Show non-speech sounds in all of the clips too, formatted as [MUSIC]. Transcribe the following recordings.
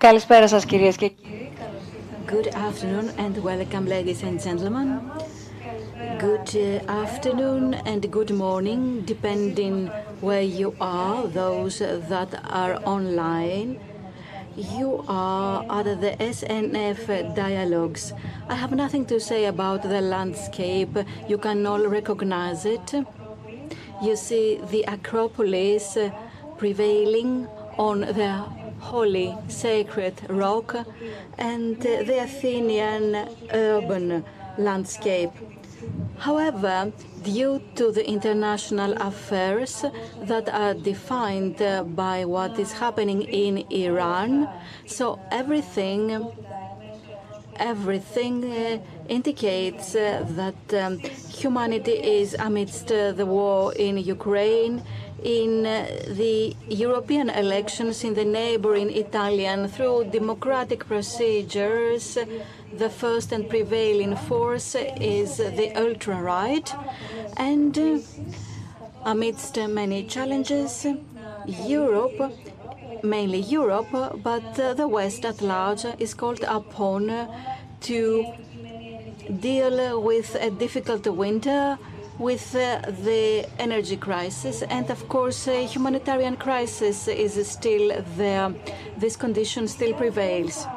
Καλησπέρα σας κυρίες και κύριοι. Good afternoon and welcome ladies and gentlemen. Good uh, afternoon and good morning depending where you are, those that are online. You are at the SNF dialogues. I have nothing to say about the landscape. You can all recognize it. You see the Acropolis prevailing on the holy sacred rock and the Athenian urban landscape. However, due to the international affairs that are defined by what is happening in Iran, so everything everything uh, indicates uh, that um, humanity is amidst uh, the war in Ukraine, in the European elections in the neighboring Italian through democratic procedures. The first and prevailing force is the ultra right, and uh, amidst many challenges, Europe mainly Europe, but uh, the West at large is called upon to deal with a difficult winter, with uh, the energy crisis, and of course, a humanitarian crisis is still there. This condition still prevails.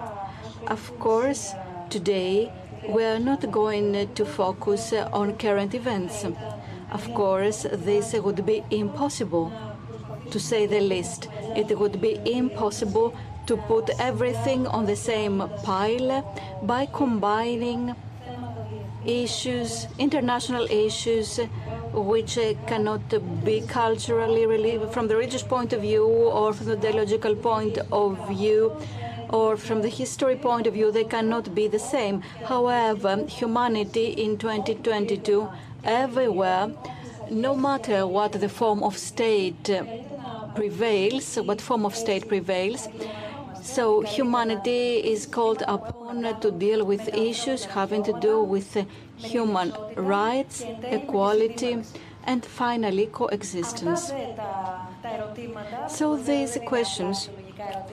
Of course, today we are not going to focus on current events. Of course, this would be impossible, to say the least. It would be impossible to put everything on the same pile by combining issues, international issues, which uh, cannot be culturally, relieved from the religious point of view, or from the ideological point of view, or from the history point of view, they cannot be the same. However, humanity in 2022, everywhere, no matter what the form of state uh, prevails, what form of state prevails, so humanity is called upon to deal with issues having to do with human rights, equality, and finally coexistence. So these questions,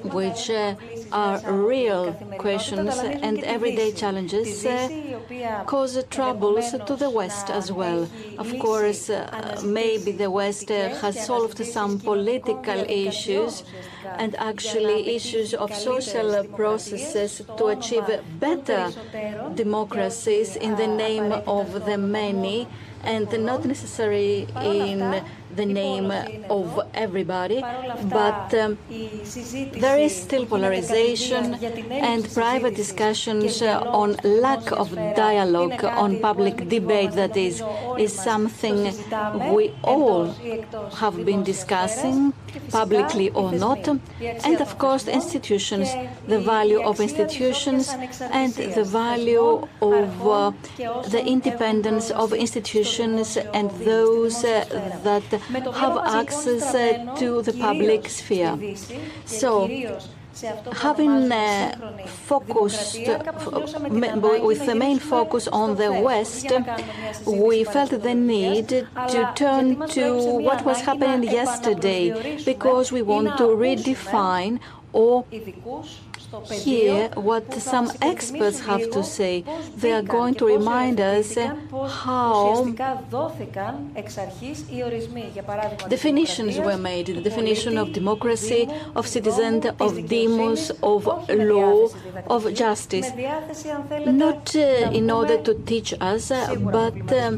which uh, are real questions and everyday challenges, uh, cause troubles to the West as well. Of course, uh, maybe the West has solved some political issues and actually issues of social processes to achieve better democracies in the name of the many and not necessarily in the name of everybody, but um, there is still polarization and private discussions uh, on lack of dialogue, on public debate, that is, is something we all have been discussing, publicly or not, and of course institutions, the value of institutions and the value of uh, the independence of institutions and those uh, that have access uh, to the public sphere. So, having uh, focused with the main focus on the West, we felt the need to turn to what was happening yesterday because we want to redefine or hear what some experts have to say. They are going to remind us how definitions were made, the definition of democracy, of citizen, of demos, of law, of justice. Not uh, in order to teach us, but um,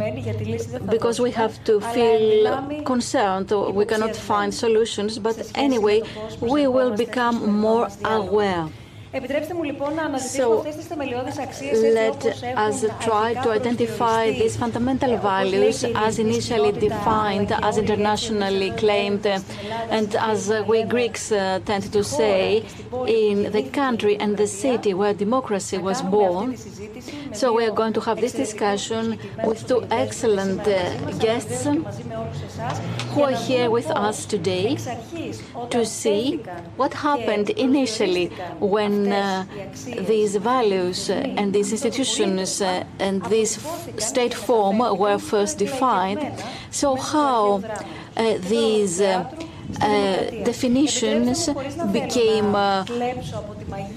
because we have to feel concerned, we cannot find solutions, but anyway, we will become more aware. Επιτρέψτε μου λοιπόν να αναζητήσουμε So, αυτές τις θεμελιώδεις αξίες let us try to identify these fundamental values as initially defined, as internationally claimed, and as we Greeks uh, tend to say, in the country and the city where democracy was born. So we are going to have this discussion with two excellent uh, guests who are here with us today to see what happened initially when uh, these values uh, and these institutions uh, and this state form were first defined. So how uh, these uh, definitions became uh,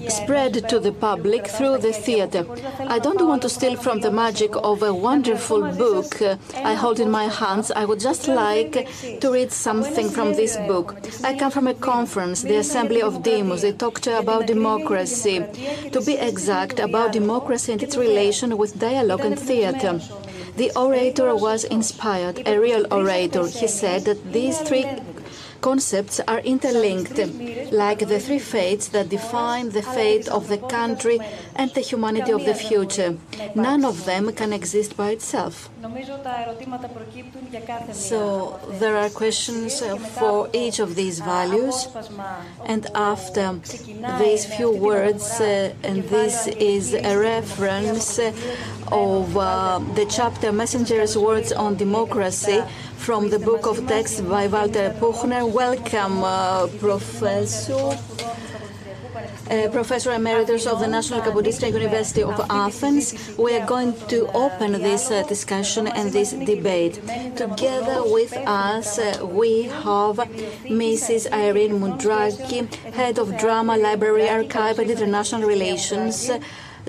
spread to the public through the theater. I don't want to steal from the magic of a wonderful book uh, I hold in my hands. I would just like to read something from this book. I come from a conference, the Assembly of Demos. They talked about democracy. To be exact, about democracy and its relation with dialogue and theater. The orator was inspired, a real orator. He said that these three concepts are interlinked, like the three fates that define the fate of the country and the humanity of the future. None of them can exist by itself. So there are questions for each of these values, and after these few words, uh, and this is a reference of uh, the chapter Messenger's Words on Democracy from the book of text by Walter Puchner. Welcome, uh, Professor. Uh, Professor Emeritus of the National Kapodistrian University of Athens. We are going to open this uh, discussion and this debate. Together with us, uh, we have Mrs. Irene Moundraki, Head of Drama Library Archive and International Relations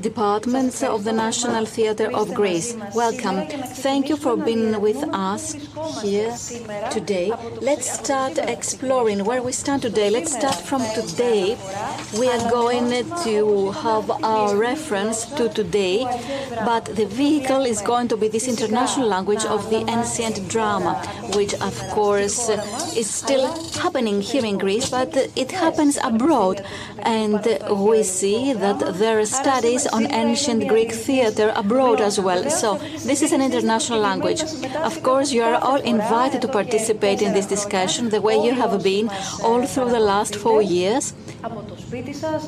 departments of the National Theatre of Greece. Welcome. Thank you for being with us here today. Let's start exploring where we stand today. Let's start from today. We are going to have our reference to today, but the vehicle is going to be this international language of the ancient drama, which of course is still happening here in Greece, but it happens abroad. And we see that there are studies on ancient Greek theater abroad as well. So this is an international language. Of course, you are all invited to participate in this discussion the way you have been all through the last four years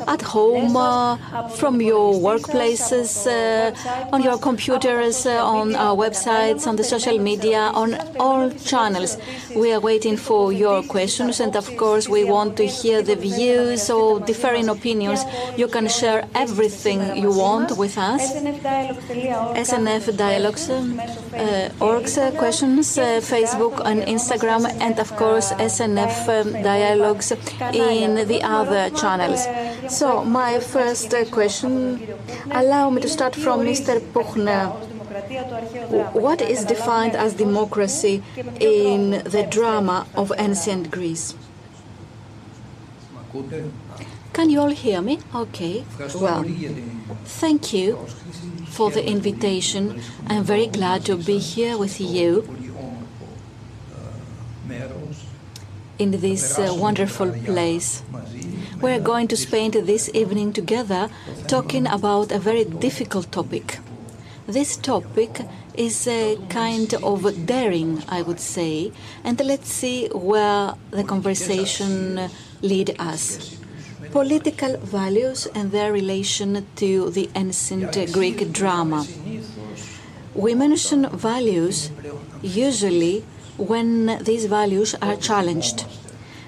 at home, uh, from your workplaces, uh, on your computers, uh, on our websites, on the social media, on all channels. We are waiting for your questions, and of course, we want to hear the views or differing opinions. You can share everything you want with us. SNF Dialogues, uh, orgs, uh, questions, uh, Facebook and Instagram, and of course, SNF um, Dialogues in the other channels. So, my first question, allow me to start from Mr. Puchner. What is defined as democracy in the drama of ancient Greece? Can you all hear me? Okay. Well, thank you for the invitation. I'm very glad to be here with you in this uh, wonderful place. We're going to spend this evening together talking about a very difficult topic. This topic is a kind of daring, I would say, and let's see where the conversation lead us. Political values and their relation to the ancient Greek drama. We mention values usually when these values are challenged.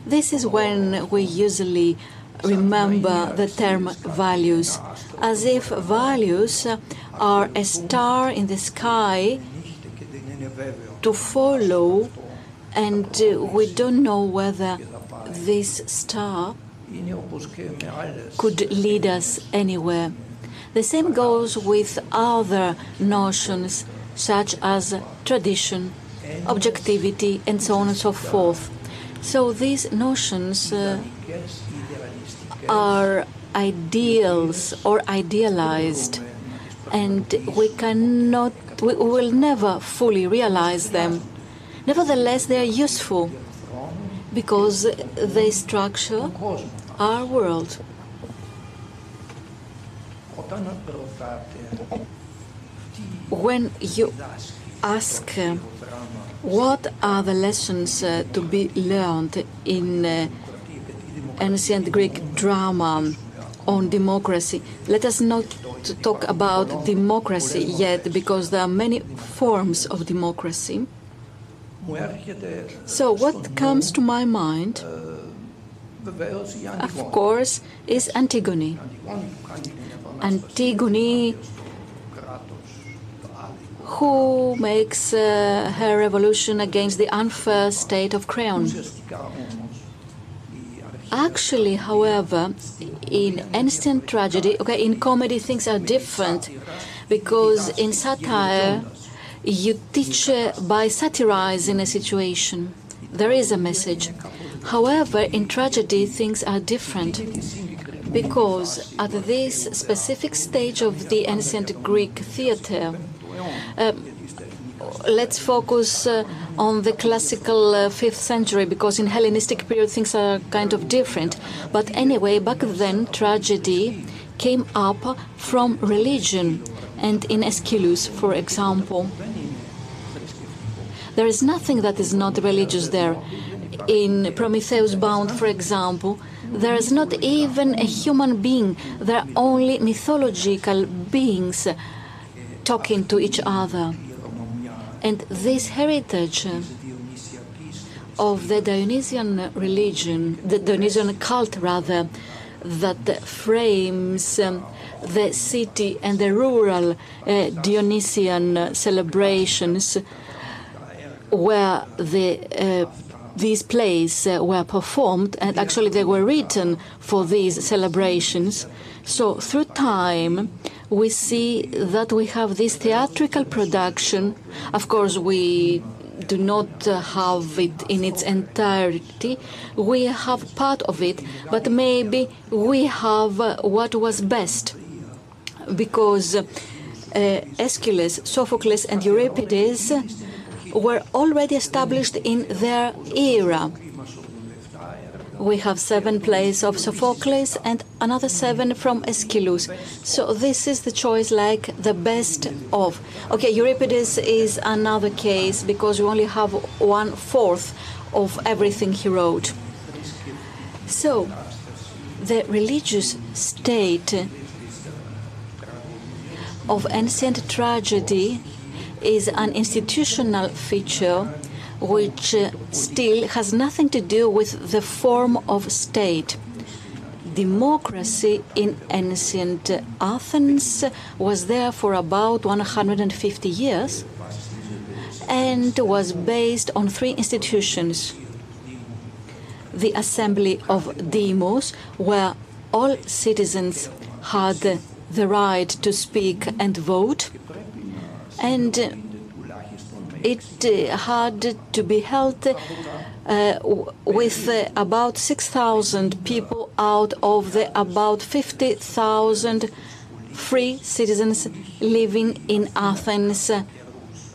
This is when we usually remember the term values, as if values are a star in the sky to follow, and we don't know whether this star could lead us anywhere. The same goes with other notions such as tradition, objectivity, and so on and so forth. So these notions uh, are ideals or idealized, and we cannot, we will never fully realize them. Nevertheless, they are useful because they structure our world. When you ask uh, what are the lessons uh, to be learned in uh, ancient Greek drama on democracy, let us not talk about democracy yet because there are many forms of democracy. So, what comes to my mind, of course, is Antigone. Antigone, who makes uh, her revolution against the unfair state of Creon. Actually, however, in ancient tragedy, okay, in comedy things are different because in satire you teach by satirizing a situation. There is a message. However, in tragedy things are different because at this specific stage of the ancient Greek theater, uh, let's focus uh, on the classical uh, 5th century because in Hellenistic period things are kind of different. But anyway, back then tragedy came up from religion and in Aeschylus, for example. There is nothing that is not religious there. In Prometheus Bound, for example, there is not even a human being. There are only mythological beings talking to each other. And this heritage of the Dionysian religion, the Dionysian cult rather, that frames um, the city and the rural uh, Dionysian celebrations where the uh, these plays uh, were performed and actually they were written for these celebrations. So through time, we see that we have this theatrical production. Of course, we do not have it in its entirety. We have part of it, but maybe we have what was best. Because uh, Aeschylus, Sophocles, and Euripides were already established in their era. We have seven plays of Sophocles and another seven from Aeschylus. So this is the choice like the best of. Okay, Euripides is another case because we only have one fourth of everything he wrote. So the religious state of ancient tragedy is an institutional feature which uh, still has nothing to do with the form of state. Democracy in ancient Athens was there for about 150 years and was based on three institutions. The Assembly of Demos, where all citizens had the right to speak and vote, and it uh, had to be held uh, with uh, about 6,000 people out of the about 50,000 free citizens living in Athens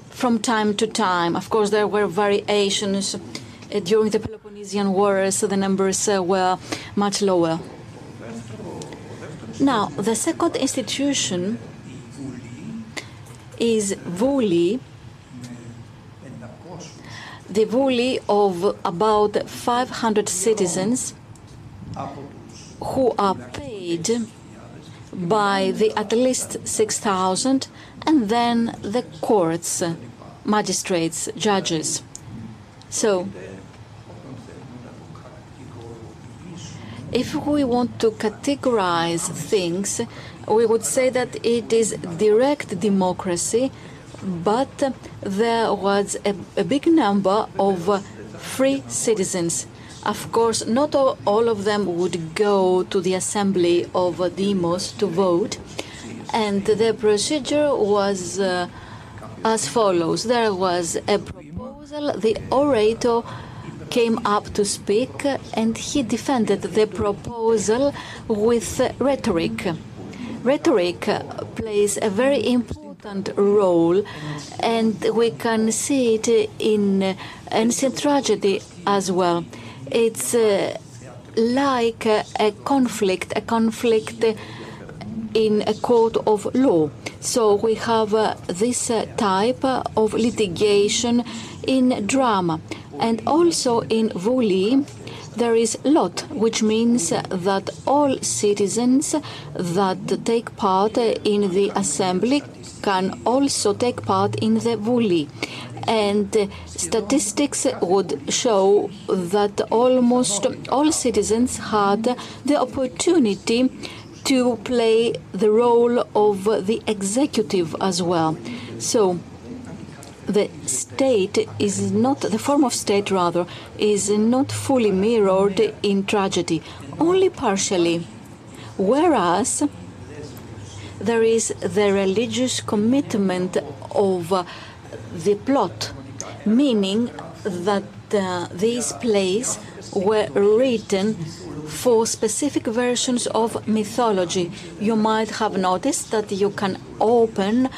from time to time. Of course, there were variations. During the Peloponnesian Wars, the numbers were much lower. Now, the second institution is Vouli, the Vouli of about 500 citizens who are paid by the at least 6,000 and then the courts, magistrates, judges. So, if we want to categorize things, we would say that it is direct democracy, but there was a, a big number of free citizens. Of course, not all, of them would go to the assembly of demos to vote, and the procedure was uh, as follows: there was a proposal, the orator came up to speak, and he defended the proposal with rhetoric. Rhetoric plays a very important role, and we can see it in ancient tragedy as well. It's uh, like a conflict, a conflict in a court of law. So we have uh, this uh, type of litigation in drama and also in Vouli there is lot, which means that all citizens that take part in the assembly can also take part in the Vouli. And statistics would show that almost all citizens had the opportunity to play the role of the executive as well. So the state is not, the form of state rather, is not fully mirrored in tragedy, only partially. Whereas there is the religious commitment of uh, the plot, meaning that uh, these plays were written for specific versions of mythology. You might have noticed that you can open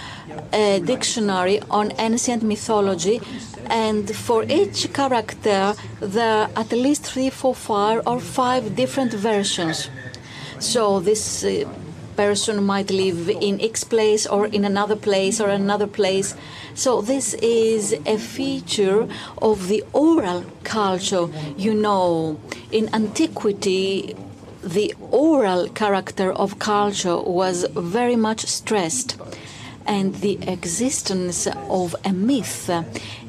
a dictionary on ancient mythology, and for each character, there are at least three, four, five, or five different versions. So this uh, person might live in X place or in another place or another place. So this is a feature of the oral culture. You know, in antiquity, the oral character of culture was very much stressed and the existence of a myth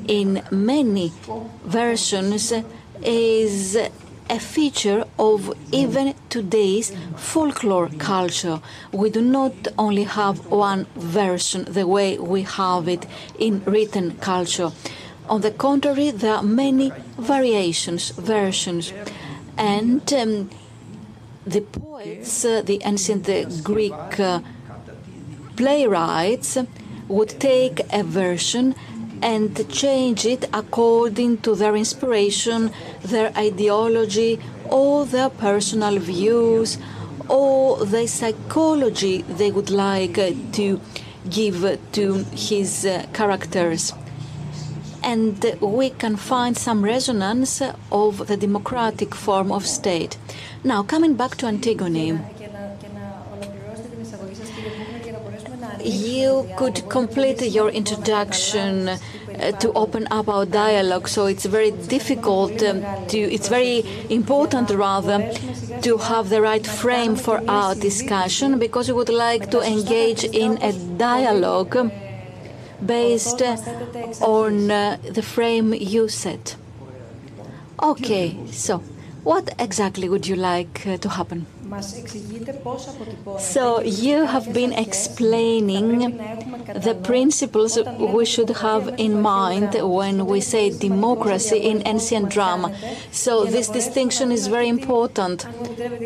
in many versions is a feature of even today's folklore culture. We do not only have one version the way we have it in written culture. On the contrary, there are many variations, versions. And um, the poets, uh, the ancient Greek uh, playwrights, would take a version and change it according to their inspiration, their ideology, or their personal views, or the psychology they would like to give to his uh, characters. And we can find some resonance of the democratic form of state. Now, coming back to Antigone. You could complete your introduction uh, to open up our dialogue, so it's very difficult um, to, it's very important rather to have the right frame for our discussion because we would like to engage in a dialogue based on uh, the frame you set. Okay, so what exactly would you like uh, to happen? So you have been explaining the principles we should have in mind when we say democracy in ancient drama. So this distinction is very important,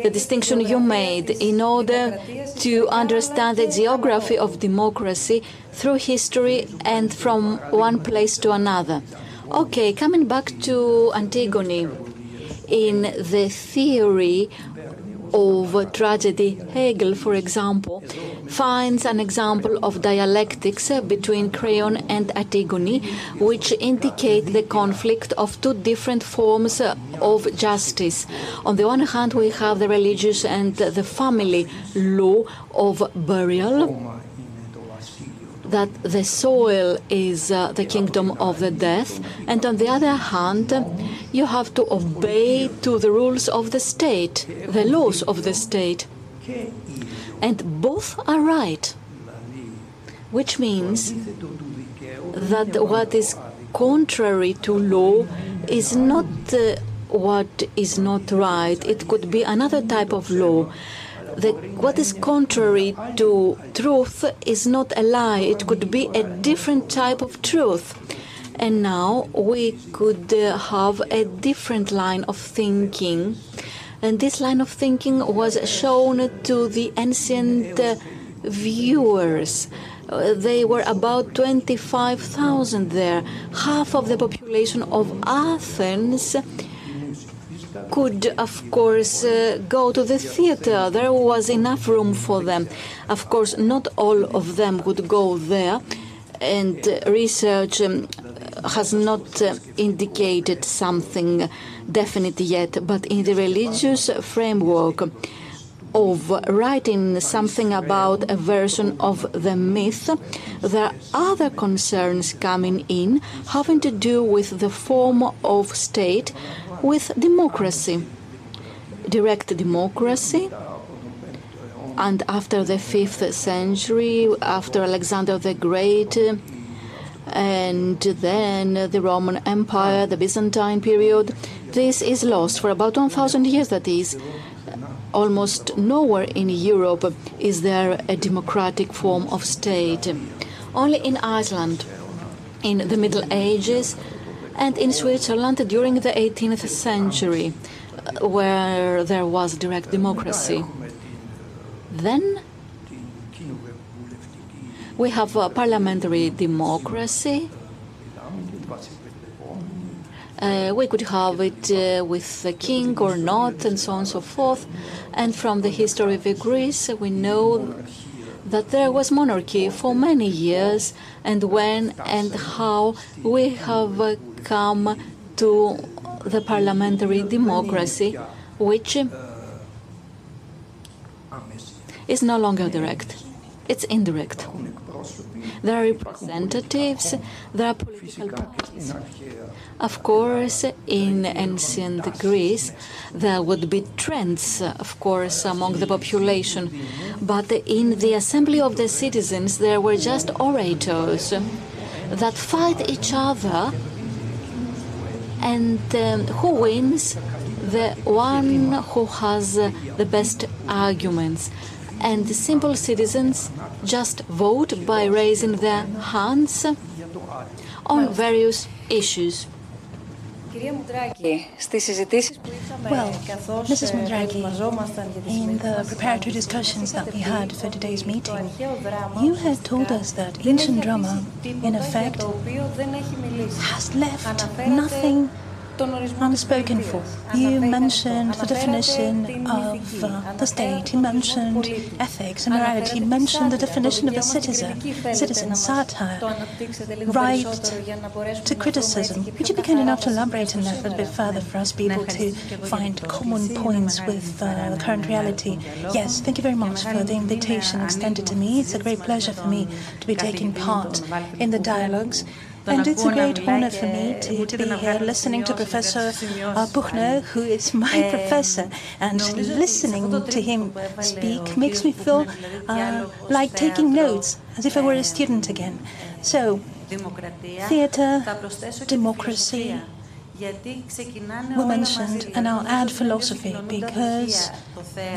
the distinction you made in order to understand the geography of democracy through history and from one place to another. Okay, coming back to Antigone. In the theory of tragedy. Hegel, for example, finds an example of dialectics between Creon and Antigone, which indicate the conflict of two different forms of justice. On the one hand, we have the religious and the family law of burial that the soil is uh, the kingdom of the death, and on the other hand, you have to obey to the rules of the state, the laws of the state. And both are right, which means that what is contrary to law is not uh, what is not right. It could be another type of law the, what is contrary to truth is not a lie, it could be a different type of truth. And now we could uh, have a different line of thinking. And this line of thinking was shown to the ancient uh, viewers. Uh, they were about 25,000 there. Half of the population of Athens could, of course, uh, go to the theater. There was enough room for them. Of course, not all of them would go there, and research um, has not uh, indicated something definite yet. But in the religious framework, of writing something about a version of the myth, there are other concerns coming in having to do with the form of state with democracy, direct democracy. And after the fifth century, after Alexander the Great, and then the Roman Empire, the Byzantine period, this is lost for about 1,000 years, that is. Almost nowhere in Europe is there a democratic form of state. Only in Iceland in the Middle Ages and in Switzerland during the 18th century, where there was direct democracy. Then we have parliamentary democracy. Uh, we could have it uh, with the king or not, and so on and so forth. And from the history of Greece, we know that there was monarchy for many years, and when and how we have uh, come to the parliamentary democracy, which is no longer direct, it's indirect. There are representatives, there are political parties. Of course, in ancient Greece, there would be trends, of course, among the population. But in the assembly of the citizens, there were just orators that fight each other. And um, who wins? The one who has the best arguments and the simple citizens just vote by raising their hands on various issues. Well, Mrs. Moundraki, in the preparatory discussions that we had for today's meeting, you had told us that ancient drama, in effect, has left nothing unspoken for. You mentioned the definition of uh, the state, you mentioned ethics and morality, you mentioned the definition of a citizen, citizen, satire, right to criticism. Would you be kind enough to elaborate on that a little bit further for us be able to find common points with uh, the current reality? Yes, thank you very much for the invitation extended to me. It's a great pleasure for me to be taking part in the dialogues. And it's a great honor for me to, be here listening to Professor uh, Puchner, who is my professor, and listening to him speak makes me feel uh, like taking notes, as if I were a student again. So, theatre, democracy, we mentioned, and I'll add philosophy because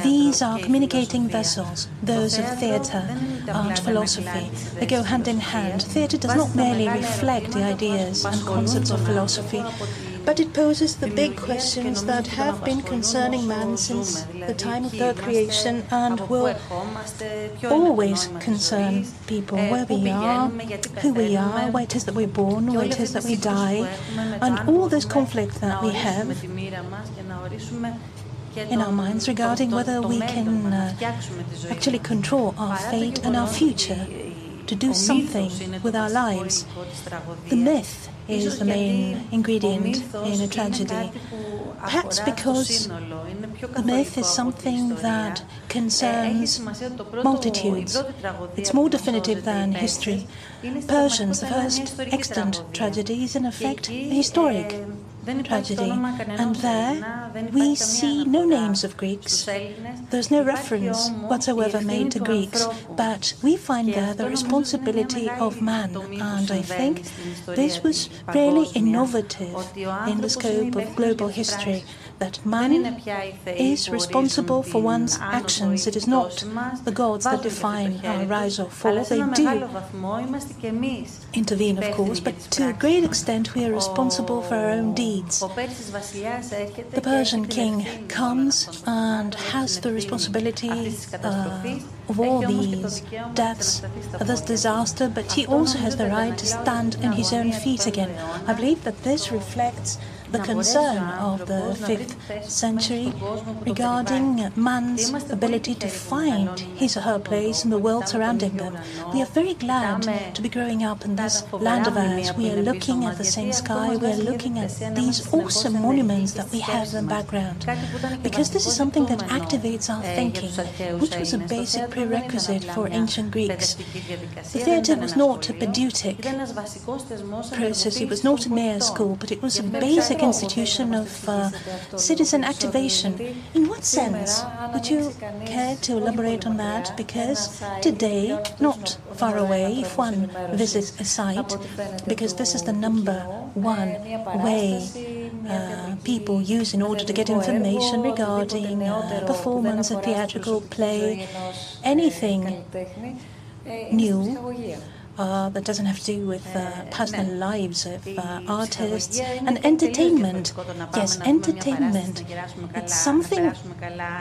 these are communicating vessels, those of theatre, art, philosophy. They go hand in hand. Theatre does not merely reflect the ideas and concepts of philosophy, but it poses the big questions that have been concerning man since the time of their creation and will always concern people where we are, who we are, where it is that we're born, where it is that we die, and all this conflict that we have in our minds regarding whether we can uh, actually control our fate and our future, to do something with our lives. The myth is the main ingredient in a tragedy. Perhaps because the myth is something that concerns multitudes. It's more definitive than history. Persians, the first extant tragedy, is in effect historic tragedy. And there we see no names of Greeks. There's no reference whatsoever made to Greeks, but we find there the responsibility of man. And I think this was really innovative in the scope of global history that man is responsible for one's actions. It is not the gods that define our rise or fall. They do intervene, of course, but to a great extent we are responsible for our own deeds. The Persian king comes and has the responsibility uh, of all these deaths, of this disaster, but he also has the right to stand on his own feet again. I believe that this reflects the concern of the 5th century regarding man's ability to find his or her place in the world surrounding them. We are very glad to be growing up in this land of ours. We are looking at the same sky, we are looking at these awesome monuments that we have in the background, because this is something that activates our thinking, which was a basic prerequisite for ancient Greeks. The theatre was not a pedagogic process, it was not a mere school, but it was a basic institution of uh, citizen activation. In what sense? Would you care to elaborate on that? Because today, not far away, if one visits a site, because this is the number one way uh, people use in order to get information regarding uh, performance, a theatrical play, anything new uh, that doesn't have to do with uh, personal lives of uh, artists and entertainment. Yes, entertainment. It's something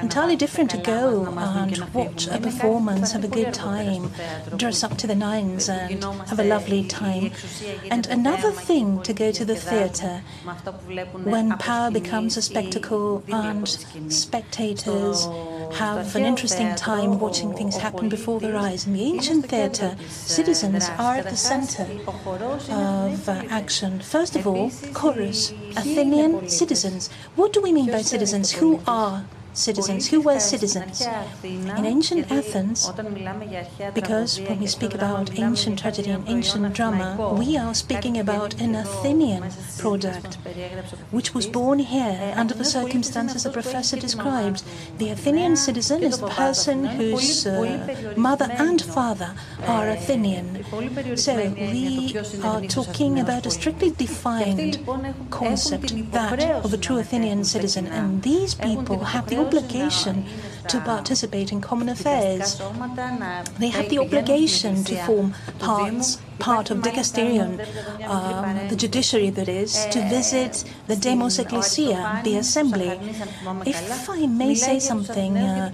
entirely different to go and watch a performance, have a good time, dress up to the nines and have a lovely time. And another thing to go to the theatre when power becomes a spectacle and spectators have an interesting time watching things happen before their eyes. In the ancient theatre, citizens are at the center of uh, action. First of all, chorus, Athenian citizens. What do we mean by citizens? Who are citizens, who were citizens. In ancient Athens, because when we speak about ancient tragedy and ancient drama, we are speaking about an Athenian product, which was born here under the circumstances the professor described. The Athenian citizen is the person whose uh, mother and father are Athenian. So we are talking about a strictly defined concept, that of a true Athenian citizen, and these people have the obligation to participate in common affairs. They have the obligation to form parts, part of dikasterion, um, the judiciary that is, to visit the demos ecclesia, the assembly. If I may say something, uh,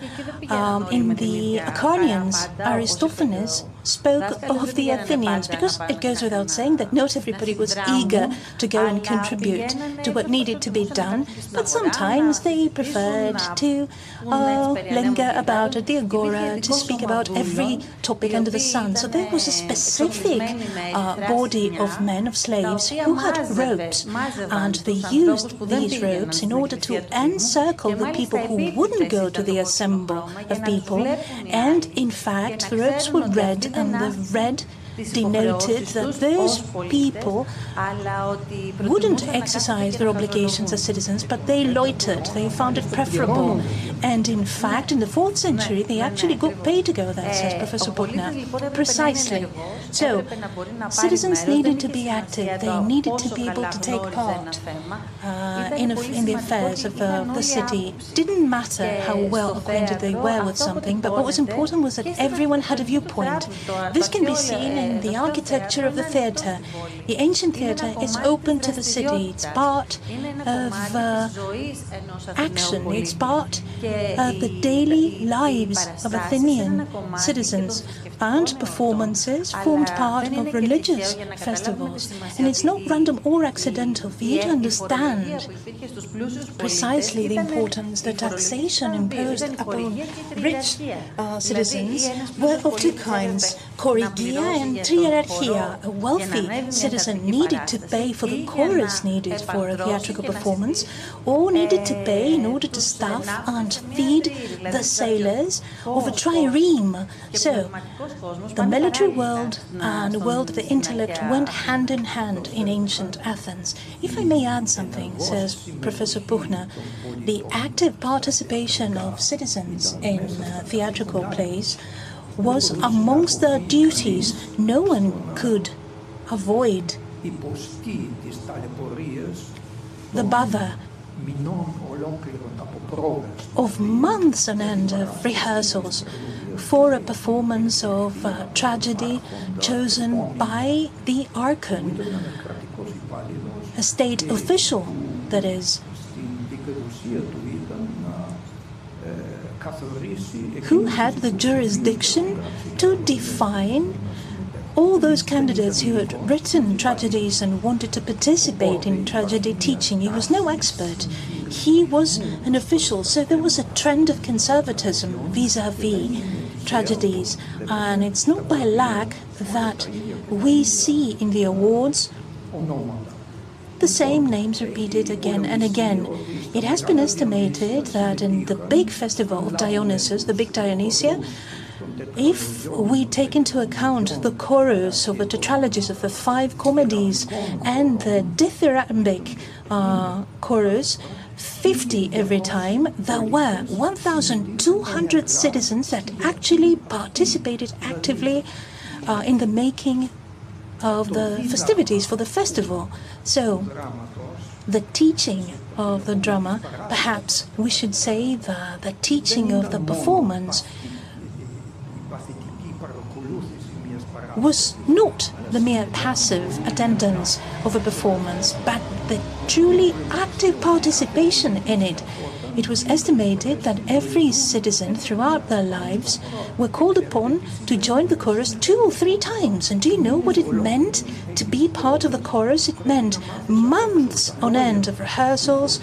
um, in the Acharnians, Aristophanes spoke of the Athenians because it goes without saying that not everybody was eager to go and contribute to what needed to be done, but sometimes they preferred to uh, linger about at the agora to speak about every topic under the sun. So there was a specific uh, body of men, of slaves, who had ropes, and they used these ropes in order to encircle the people who wouldn't go to the assembly of people. And in fact, the ropes were red and the red denoted that those people wouldn't exercise their obligations as citizens, but they loitered. They found it preferable. And in fact, in the fourth century, they actually got paid to go there, says Professor Puchner. Precisely. So, citizens needed to be active. They needed to be able to take part uh, in, a, in, the affairs of uh, the city. Didn't matter how well acquainted they were with something, but what was important was that everyone had a viewpoint. This can be seen the architecture of the theatre. The ancient theatre is open to the city. It's part of uh, action. It's part of the daily lives of Athenian citizens. And performances formed part of religious festivals. And it's not random or accidental for you to understand precisely the importance the taxation imposed upon rich uh, citizens were of two kinds, chorigia and triarchia. A wealthy citizen needed to pay for the chorus needed for a theatrical performance, or needed to pay in order to staff and feed the sailors of a trireme. So, the military world and the world of the intellect went hand in hand in ancient Athens. If I may add something, says Professor Puchner, the active participation of citizens in uh, theatrical plays was amongst their duties. No one could avoid the bother of months on end of rehearsals for a performance of uh, tragedy chosen by the archon, a state official, that is, who had the jurisdiction to define all those candidates who had written tragedies and wanted to participate in tragedy teaching. He was no expert. He was an official, so there was a trend of conservatism vis a vis tragedies. And it's not by lack that we see in the awards the same names repeated again and again. It has been estimated that in the big festival of Dionysus, the big Dionysia, if we take into account the chorus of the tetralogies of the five comedies and the dithyrambic uh, chorus, 50 every time, there were 1,200 citizens that actually participated actively uh, in the making of the festivities for the festival. So, the teaching of the drama, perhaps we should say the, the teaching of the performance, was not the mere passive attendance of a performance, but the truly active participation in it. It was estimated that every citizen throughout their lives were called upon to join the chorus two or three times. And do you know what it meant to be part of the chorus? It meant months on end of rehearsals.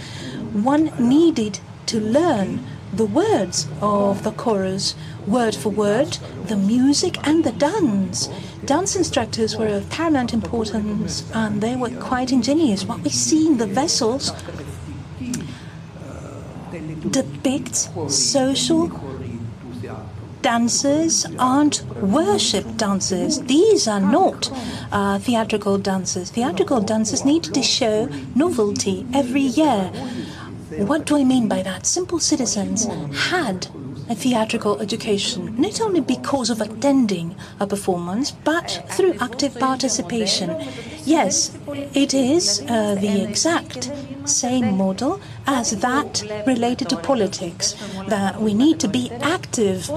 One needed to learn the words of the chorus, word for word, the music and the dance. Dance instructors were of paramount importance and they were quite ingenious. What we see in the vessels depicts social dances aren't worship dances. These are not uh, theatrical dances. Theatrical dances need to show novelty every year. What do I mean by that? Simple citizens had a theatrical education, not only because of attending a performance, but through active participation. Yes, it is uh, the exact same model as that related to politics, that we need to be active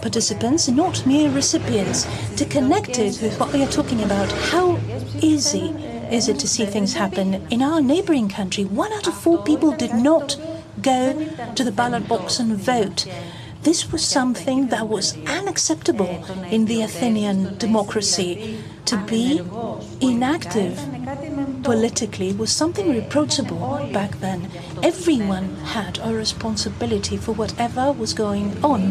participants, not mere recipients, to connect it with what we are talking about. How easy is it to see things happen? In our neighboring country, one out of four people did not go to the ballot box and vote. This was something that was unacceptable in the Athenian democracy. To be inactive politically was something reproachable back then. Everyone had a responsibility for whatever was going on.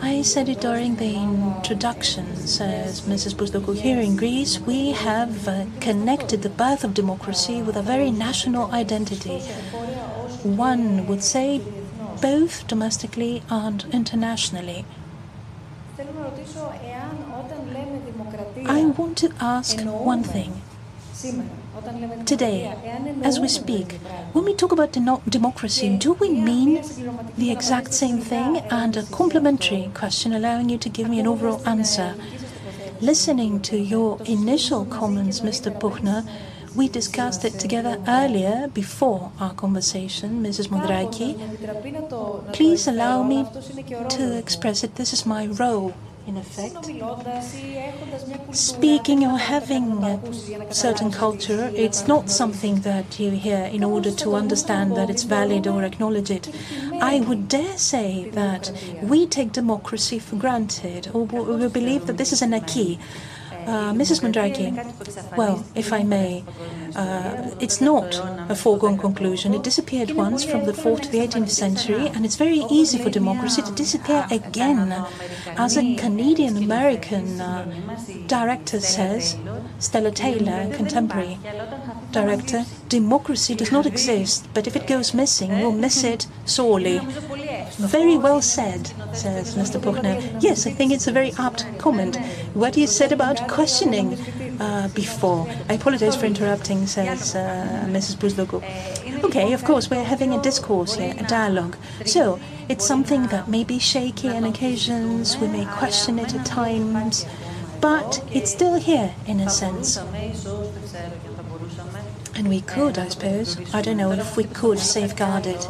I said it during the introduction, says Mrs. Bousdoukou. Here in Greece, we have uh, connected the birth of democracy with a very national identity. One would say both domestically and internationally. I want to ask one thing. Today, as we speak, when we talk about democracy, do we mean the exact same thing? And a complementary question allowing you to give me an overall answer. Listening to your initial comments, Mr. Puchner, we discussed it together earlier before our conversation, Mrs. Moundraki. Please allow me to express it. This is my role in effect. Speaking or having a certain culture, it's not something that you hear in order to understand that it's valid or acknowledge it. I would dare say that we take democracy for granted, or we believe that this is an acquis. Uh, Mrs. Moundraki, well, if I may, uh, it's not a foregone conclusion. It disappeared once from the 4th to the 18th century, and it's very easy for democracy to disappear again. As a Canadian American uh, director says, Astra Taylor, contemporary director, democracy does not exist, but if it goes missing, we'll miss it sorely. Very well said, says Mr. Puchner. Yes, I think it's a very apt comment. What you said about questioning uh, before. I apologize for interrupting, says uh, Mrs. Bousdoukou. Okay, of course, we're having a discourse here, a dialogue. So, it's something that may be shaky on occasions, we may question it at times, but it's still here in a sense. And we could, I suppose, I don't know if we could safeguard it.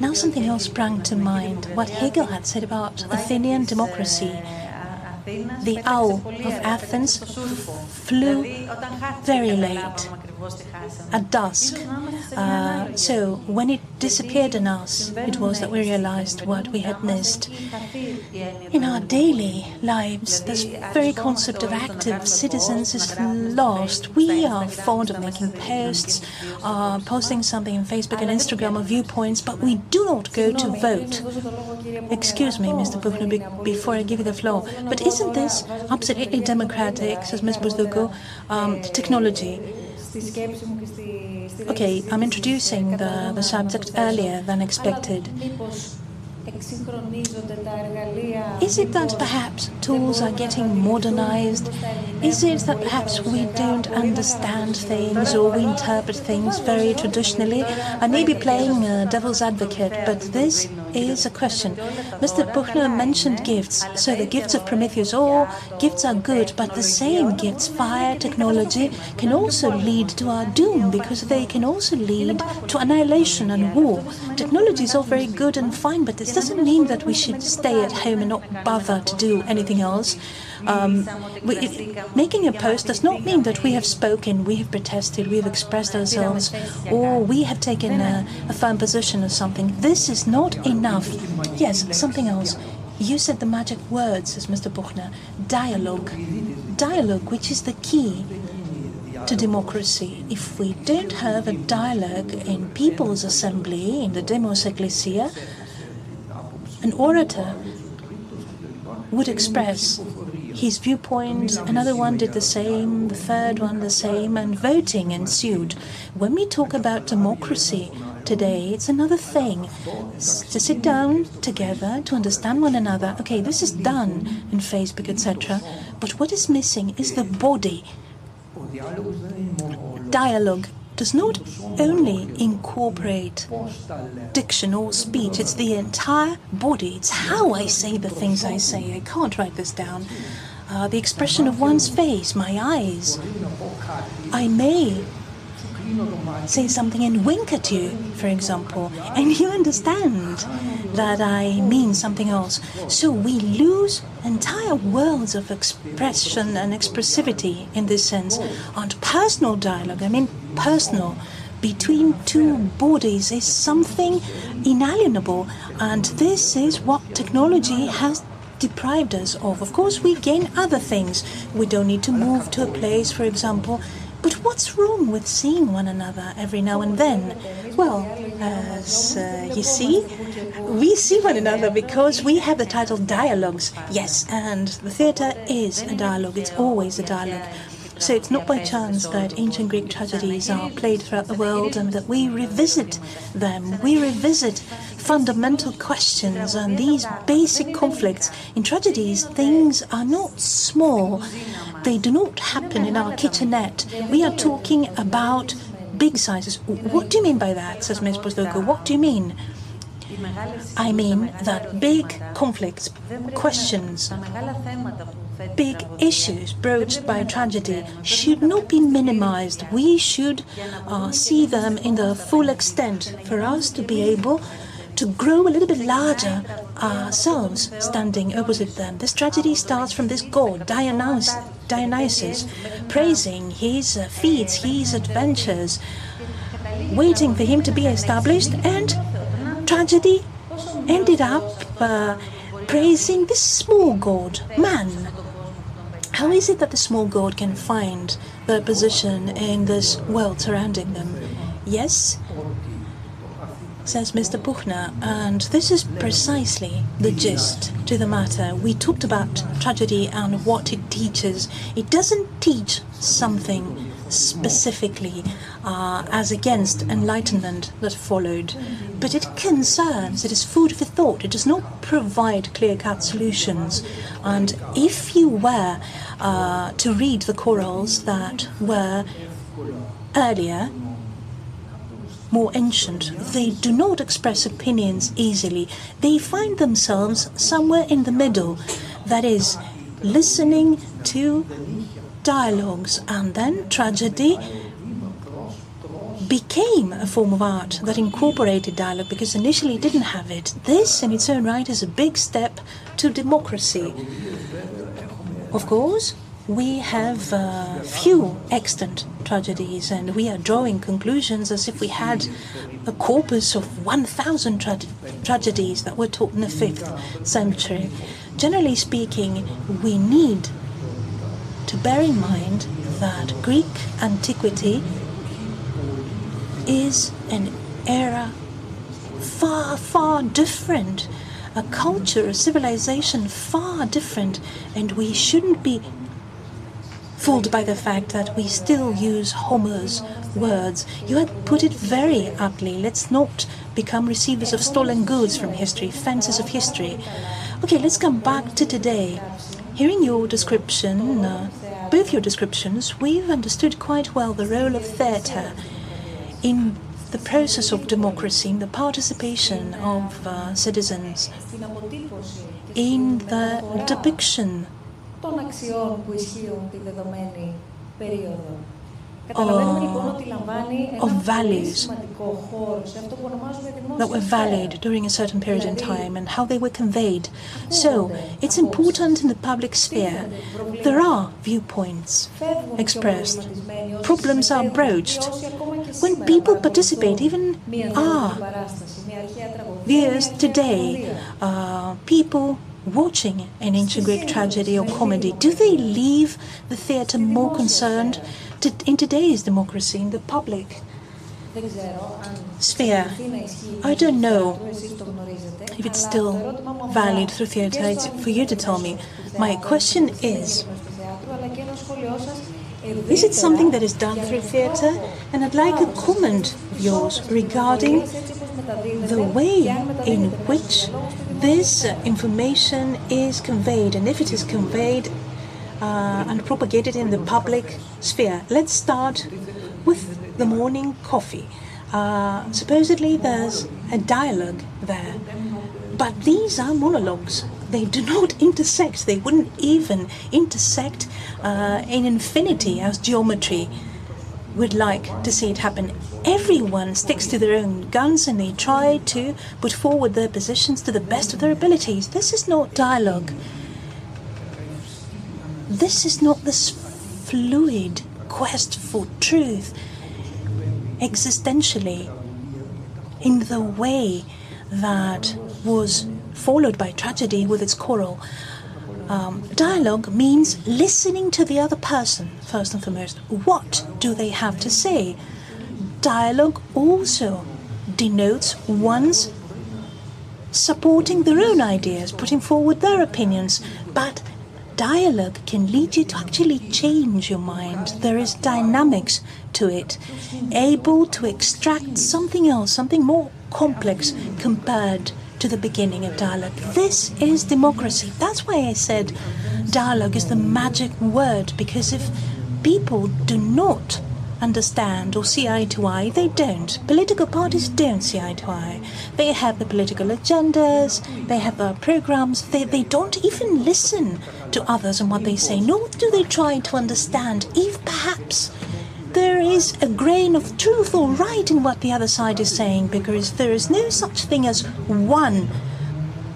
Now something else sprang to mind, what Hegel had said about Athenian democracy. The owl of Athens flew very late, at dusk. Uh, so when it disappeared in us, it was that we realized what we had missed. In our daily lives, this very concept of active citizens is lost. We are fond of making posts, uh, posting something on Facebook and Instagram of viewpoints, but we do not go to vote. Excuse me, Mr. Puchner, before I give you the floor, but isn't this absolutely democratic, says Ms. Bousdoukou, um, technology? Okay, I'm introducing the, the subject earlier than expected. Is it that perhaps tools are getting modernized? Is it that perhaps we don't understand things or we interpret things very traditionally? I may be playing uh, devil's advocate, but this is a question. Mr. Puchner mentioned gifts, so the gifts of Prometheus, oh, gifts are good, but the same gifts, fire, technology, can also lead to our doom because they can also lead to annihilation and war. Technology is all very good and fine, but This doesn't mean that we should stay at home and not bother to do anything else. Um, we, making a post does not mean that we have spoken, we have protested, we have expressed ourselves, or we have taken a, a firm position or something. This is not enough. Yes, something else. You said the magic word, says Mr. Puchner. Dialogue. Dialogue, which is the key to democracy. If we don't have a dialogue in People's Assembly, in the Demos Ecclesia, an orator would express his viewpoint, another one did the same, the third one the same, and voting ensued. When we talk about democracy today, it's another thing. to sit down together to understand one another. Okay, this is done in Facebook, etc. But what is missing is the body dialogue does not only incorporate diction or speech, it's the entire body. It's how I say the things I say. I can't write this down. Uh, the expression of one's face, my eyes. I may say something and wink at you, for example, and you understand that I mean something else. So we lose entire worlds of expression and expressivity in this sense. And personal dialogue, I mean personal, between two bodies is something inalienable. And this is what technology has deprived us of. Of course, we gain other things. We don't need to move to a place, for example, but what's wrong with seeing one another every now and then? Well, as uh, you see, we see one another because we have the title Dialogues. Yes, and the theatre is a dialogue, it's always a dialogue. So it's not by chance that ancient Greek tragedies are played throughout the world and that we revisit them. We revisit fundamental questions and these basic conflicts. In tragedies, things are not small. They do not happen in our kitchenette. We are talking about big sizes. What do you mean by that, says Ms. What do you mean? I mean that big conflicts, questions, big issues broached by tragedy should not be minimized. We should uh, see them in the full extent for us to be able to grow a little bit larger ourselves standing opposite them. This tragedy starts from this god, Dionysus, Dionysus praising his uh, feats, his adventures, waiting for him to be established, and tragedy ended up uh, praising this small god, man. How is it that the small god can find their position in this world surrounding them? Yes, says Mr. Puchner, and this is precisely the gist to the matter. We talked about tragedy and what it teaches. It doesn't teach something specifically uh, as against enlightenment that followed, but it concerns, it is food for thought, it does not provide clear cut solutions. And if you were uh, to read the chorals that were earlier, more ancient, they do not express opinions easily. They find themselves somewhere in the middle, that is, listening to dialogues, and then tragedy became a form of art that incorporated dialogue because initially it didn't have it. This, in its own right, is a big step to democracy. Of course, we have uh, few extant tragedies, and we are drawing conclusions as if we had a corpus of 1,000 tra- tragedies that were taught in the 5th century. Generally speaking, we need to bear in mind that Greek antiquity is an era far, far different, a culture, a civilization far different, and we shouldn't be fooled by the fact that we still use Homer's words. You had put it very aptly. Let's not become receivers of stolen goods from history, fences of history. Okay, let's come back to today. Hearing your description, uh, both your descriptions, we've understood quite well the role of theatre in the process of democracy, in the participation of uh, citizens, in the depiction των αξιών που ισχύουν τη δεδομένη περίοδο. of values that were valid during a certain period in time and how they were conveyed. So it's important in the public sphere. There are viewpoints expressed, problems are broached. When people participate, even our viewers today, uh, people watching an ancient Greek tragedy or comedy, do they leave the theatre more concerned to, in today's democracy, in the public sphere? I don't know if it's still valid through theatre. It's for you to tell me. My question is, is it something that is done through theatre? And I'd like a comment of yours regarding the way in which this information is conveyed, and if it is conveyed uh, and propagated in the public sphere. Let's start with the morning coffee. Uh, supposedly there's a dialogue there, but these are monologues. They do not [LAUGHS] intersect. They wouldn't even intersect uh, in infinity as geometry would like to see it happen. Everyone sticks to their own guns and they try to put forward their positions to the best of their abilities. This is not dialogue. This is not this fluid quest for truth existentially in the way that was followed by tragedy with its choral. Um, dialogue means listening to the other person, first and foremost. What do they have to say? Dialogue also denotes one's supporting their own ideas, putting forward their opinions, but dialogue can lead you to actually change your mind. There is dynamics to it, able to extract something else, something more complex compared to the beginning of dialogue. This is democracy. That's why I said dialogue is the magic word, because if people do not understand or see eye to eye, they don't. Political parties don't see eye to eye. They have the political agendas, they have their programs, they, they don't even listen to others and what they say, nor do they try to understand if perhaps there is a grain of truth or right in what the other side is saying because there is no such thing as one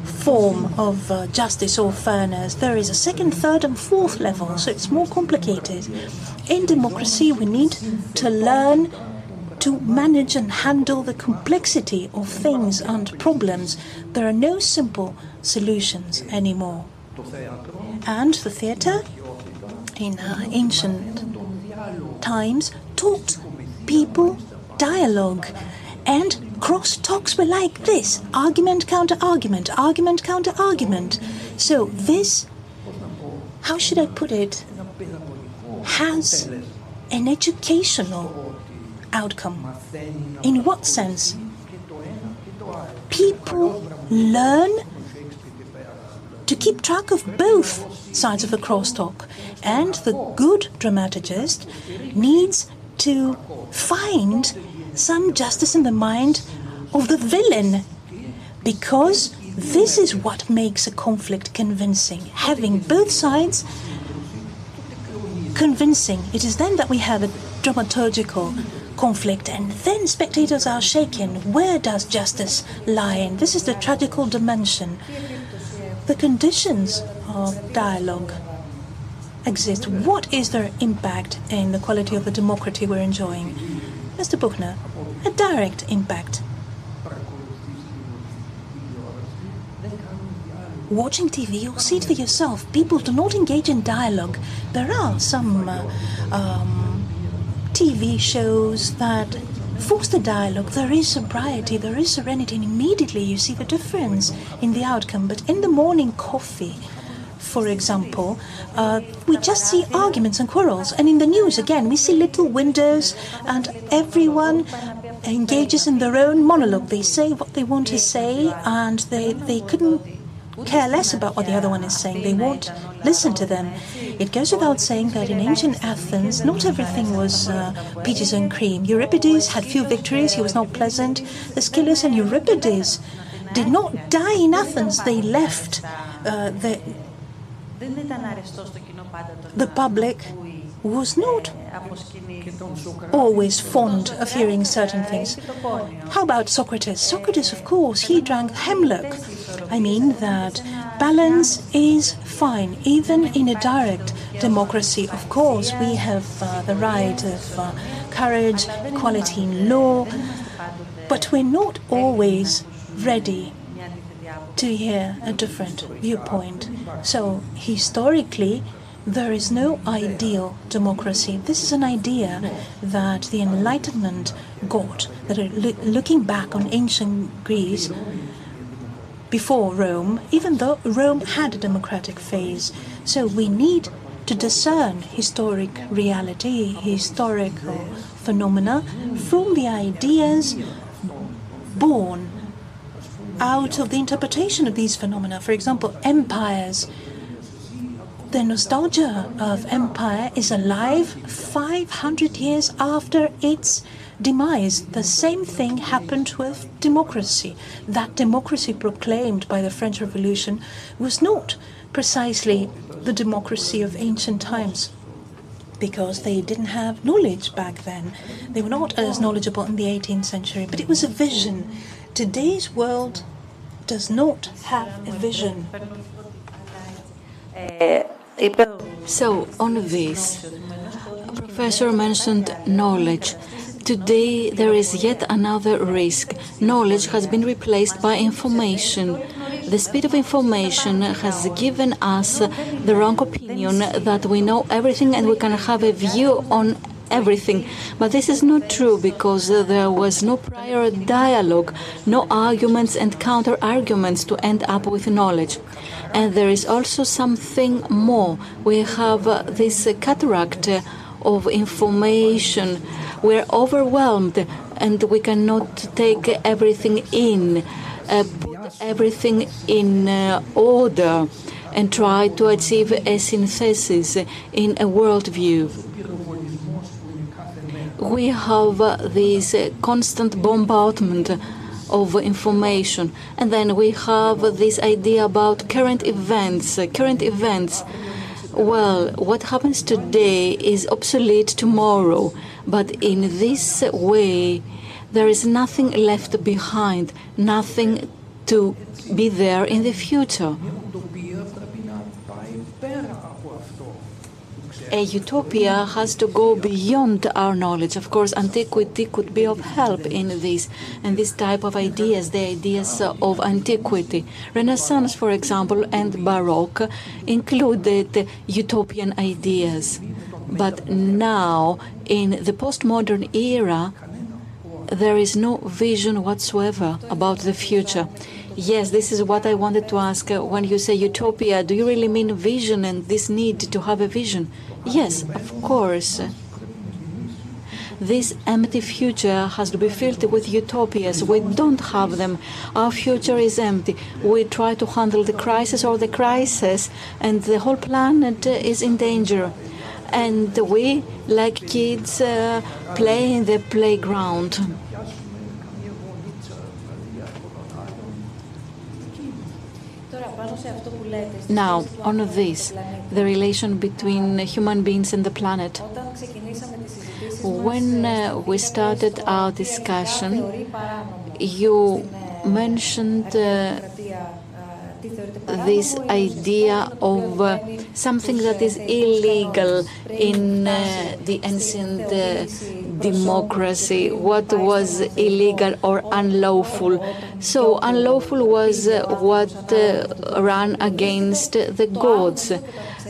form of uh, justice or fairness. There is a second, third, and fourth level, so it's more complicated. In democracy, we need to learn to manage and handle the complexity of things and problems. There are no simple solutions anymore. And the theatre? In uh, ancient times taught people dialogue and cross talks were like this. Argument counter argument argument counter argument. So this how should i put it has an educational outcome. In what sense? People learn to keep track of both sides of the crosstalk. And the good dramatist needs to find some justice in the mind of the villain. Because this is what makes a conflict convincing. Having both sides convincing. It is then that we have a dramaturgical conflict, and then spectators are shaken. Where does justice lie? And this is the tragical dimension the conditions of dialogue exist, what is their impact in the quality of the democracy we're enjoying? Mr. Puchner, a direct impact. Watching TV, you'll see it for yourself. People do not engage in dialogue. There are some uh, um, TV shows that foster dialogue, there is sobriety, there is serenity, and immediately you see the difference in the outcome. But in the morning coffee, for example, uh, we just see arguments and quarrels. And in the news, again, we see little windows, and everyone engages in their own monologue. They say what they want to say, and they, they couldn't care less about what the other one is saying. They won't listen to them. It goes without saying that in ancient Athens, not everything was uh, peaches and cream. Euripides had few victories, he was not pleasant. Aeschylus and Euripides did not die in Athens, they left uh, the, the public was not always fond of hearing certain things. How about Socrates? Socrates, of course, he drank hemlock. I mean that balance is fine, even in a direct democracy. Of course, we have uh, the right of uh, courage, equality in law, but we're not always ready to hear a different viewpoint. So, historically, there is no ideal democracy. This is an idea that the Enlightenment got, that looking back on ancient Greece before Rome, even though Rome had a democratic phase. So we need to discern historic reality, historical phenomena from the ideas born out of the interpretation of these phenomena. For example, empires the nostalgia of empire is alive 500 years after its demise. The same thing happened with democracy. That democracy proclaimed by the French Revolution was not precisely the democracy of ancient times because they didn't have knowledge back then. They were not as knowledgeable in the 18th century, but it was a vision. Today's world does not have a vision. So, on this, Professor mentioned knowledge. Today, there is yet another risk. Knowledge has been replaced by information. The speed of information has given us the wrong opinion that we know everything and we can have a view on everything. But this is not true because there was no prior dialogue, no arguments and counter arguments to end up with knowledge. And there is also something more. We have this cataract of information. We're overwhelmed and we cannot take everything in, uh, put everything in uh, order, and try to achieve a synthesis in a worldview. We have uh, this uh, constant bombardment of information. And then we have this idea about current events. Current events. Well, what happens today is obsolete tomorrow. But in this way, there is nothing left behind, nothing to be there in the future. A utopia has to go beyond our knowledge. Of course, antiquity could be of help in this and this type of ideas, the ideas of antiquity. Renaissance, for example, and Baroque included utopian ideas. But now, in the postmodern era, there is no vision whatsoever about the future. Yes, this is what I wanted to ask. When you say utopia, do you really mean vision and this need to have a vision? Yes, of course. This empty future has to be filled with utopias. We don't have them. Our future is empty. We try to handle the crisis or the crisis, and the whole planet is in danger. And we, like kids, uh, play in the playground. Now, on this, the relation between human beings and the planet. When uh, we started our discussion, you mentioned uh, this idea of uh, something that is illegal in uh, the ancient uh, democracy, what was illegal or unlawful. So, unlawful was uh, what uh, ran against the gods.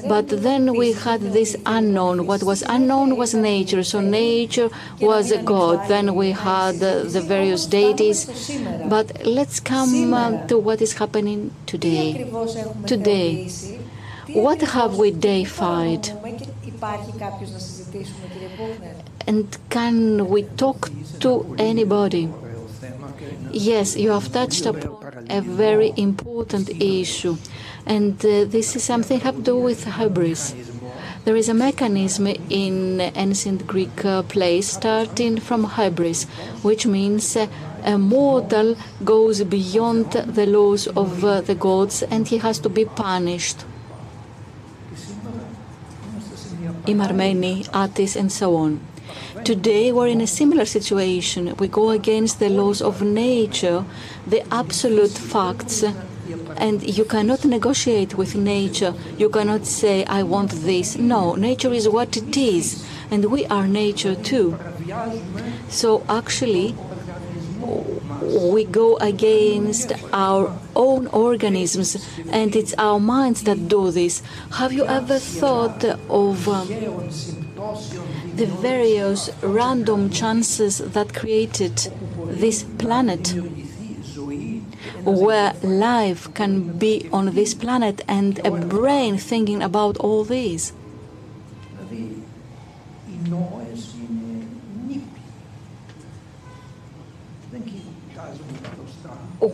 But then we had this unknown. What was unknown was nature. So nature was a god. Then we had the various deities. But let's come uh, to what is happening today. Today, what have we deified? And can we talk to anybody? Yes, you have touched upon a very important issue, and uh, this is something have to do with hubris. There is a mechanism in ancient Greek uh, plays starting from hubris, which means uh, a mortal goes beyond the laws of the gods and he has to be punished. Imarmeni, Attis, and so on. Today we're in a similar situation. We go against the laws of nature, the absolute facts, and you cannot negotiate with nature. You cannot say, I want this. No, nature is what it is, and we are nature too. So actually, we go against our own organisms, and it's our minds that do this. Have you ever thought of um, the various random chances that created this planet? Where life can be on this planet and a brain thinking about all this.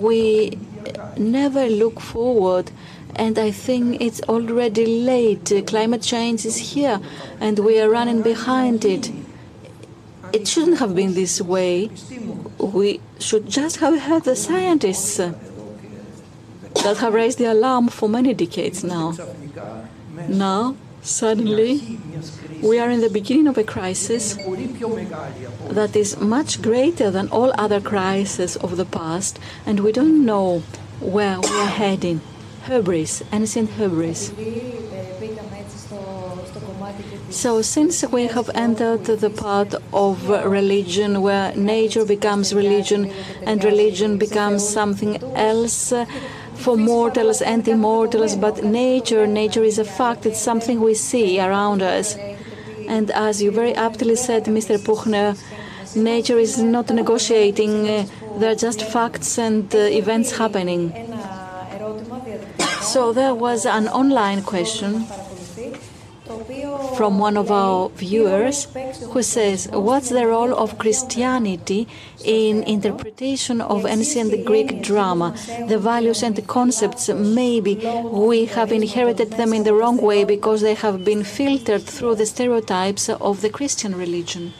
we never look forward and I think it's already late. Climate change is here and we are running behind it. It shouldn't have been this way. We should just have had the scientists that have raised the alarm for many decades now. Now, suddenly, we are in the beginning of a crisis that is much greater than all other crises of the past, and we don't know where we are heading. Hubris, ancient hubris. So, since we have entered the part of religion where nature becomes religion and religion becomes something else, for mortals and immortals, but nature, nature is a fact, it's something we see around us. And as you very aptly said, Mr. Puchner, nature is not negotiating, there are just facts and uh, events happening. So there was an online question from one of our viewers who says, What's the role of Christianity in interpretation of ancient Greek drama? The values and the concepts, maybe we have inherited them in the wrong way because they have been filtered through the stereotypes of the Christian religion.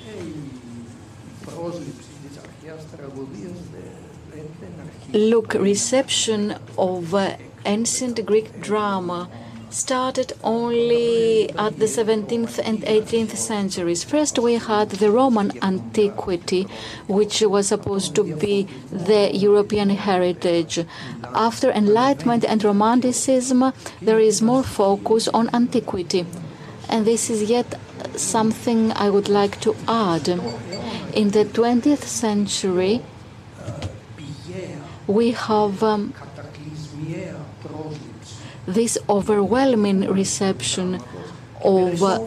Look, reception of uh, ancient Greek drama started only at the 17th and 18th centuries. First, we had the Roman antiquity, which was supposed to be the European heritage. After Enlightenment and Romanticism, there is more focus on antiquity. And this is yet something I would like to add. In the 20th century, we have um, this overwhelming reception of uh,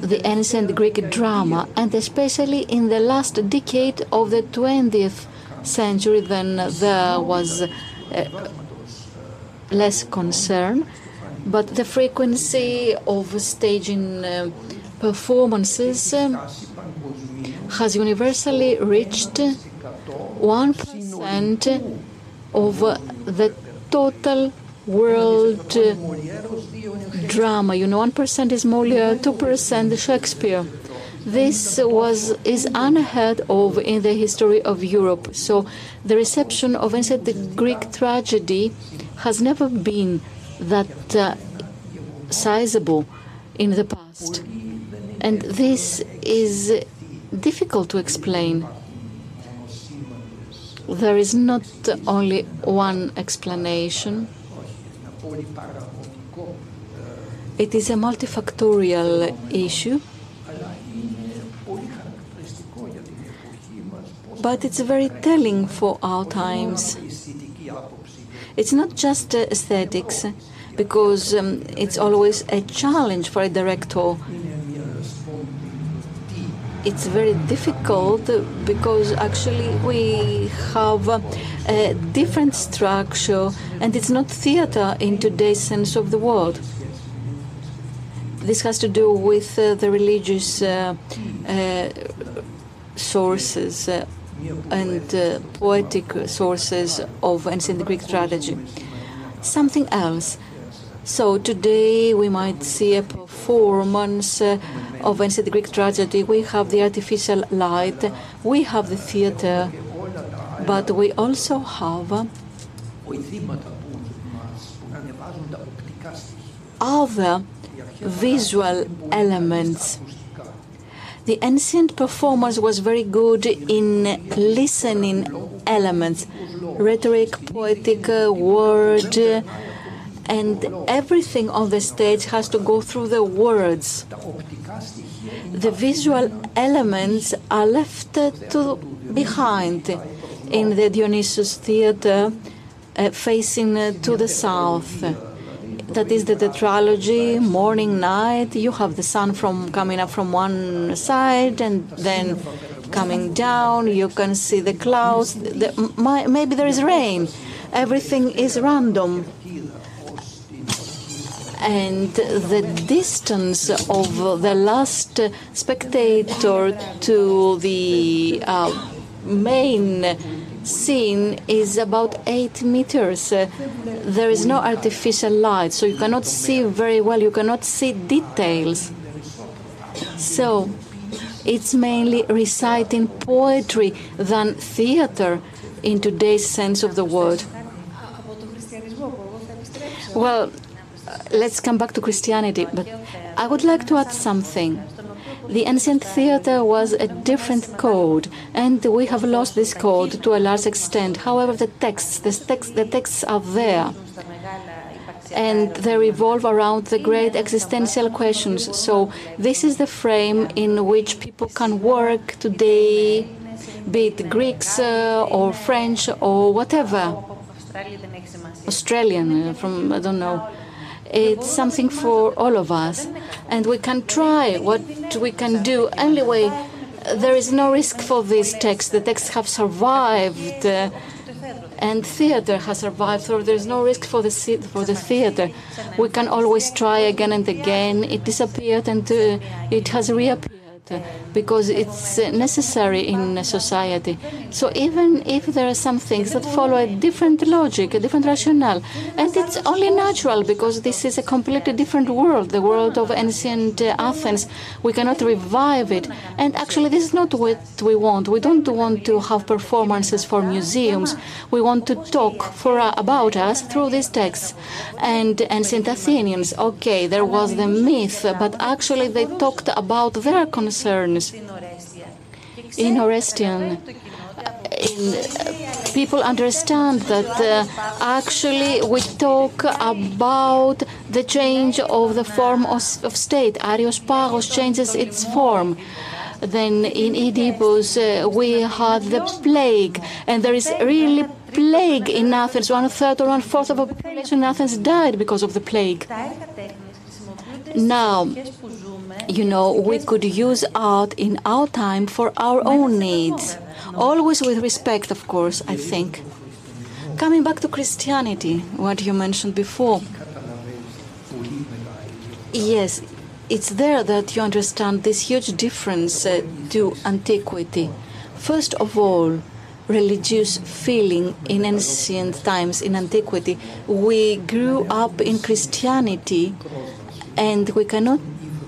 the ancient Greek drama, and especially in the last decade of the 20th century, then there was uh, less concern. But the frequency of staging uh, performances uh, has universally reached 1% of the total world drama. You know, 1% is Molière, 2% Shakespeare. This was is unheard of in the history of Europe. So the reception of ancient Greek tragedy has never been that uh, sizable in the past. And this is difficult to explain. There is not only one explanation. It is a multifactorial issue, but it's very telling for our times. It's not just aesthetics, because um, it's always a challenge for a director. It's very difficult because actually we have a different structure and it's not theater in today's sense of the word. This has to do with uh, the religious uh, uh, sources uh, and uh, poetic sources of ancient Greek strategy. Something else. So today we might see a performance uh, of ancient Greek tragedy. We have the artificial light, we have the theater, but we also have other visual elements. The ancient performance was very good in listening elements, rhetoric, poetic uh, word, and everything on the stage has to go through the words. The visual elements are left to behind in the Dionysus theater uh, facing uh, to the south. That is the tetralogy, morning, night. You have the sun from coming up from one side and then coming down. You can see the clouds. The, my, maybe there is rain. Everything is random and the distance of the last spectator to the uh, main scene is about eight meters. There is no artificial light, so you cannot see very well, you cannot see details. So it's mainly reciting poetry than theater in today's sense of the word. Well, let's come back to Christianity, but I would like to add something. The ancient theater was a different code, and we have lost this code to a large extent. However, the texts, the texts, the texts are there, and they revolve around the great existential questions. So this is the frame in which people can work today, be it Greeks uh, or French or whatever, Australian uh, from I don't know. It's something for all of us, and we can try what we can do. Anyway, there is no risk for this text. The texts have survived, uh, and theater has survived, so there's no risk for the for the theater. We can always try again and again. It disappeared, and uh, it has reappeared Uh, because it's uh, necessary in society. So even if there are some things that follow a different logic, a different rationale, and it's only natural because this is a completely different world, the world of ancient uh, Athens. We cannot revive it. And actually, this is not what we want. We don't want to have performances for museums. We want to talk for uh, about us through these texts. And ancient Athenians, okay, there was the myth, but actually they talked about their concerns concerns in Oresteia. In, uh, people understand that uh, actually we talk about the change of the form of, of state. Areospagos changes its form. Then in Oedipus uh, we had the plague, and there is really plague in Athens. One third or one fourth of the population in Athens died because of the plague. Now, you know, we could use art in our time for our own needs, always with respect, of course, I think. Coming back to Christianity, what you mentioned before. Yes, it's there that you understand this huge difference uh, to antiquity. First of all, religious feeling in ancient times, in antiquity. We grew up in Christianity and we cannot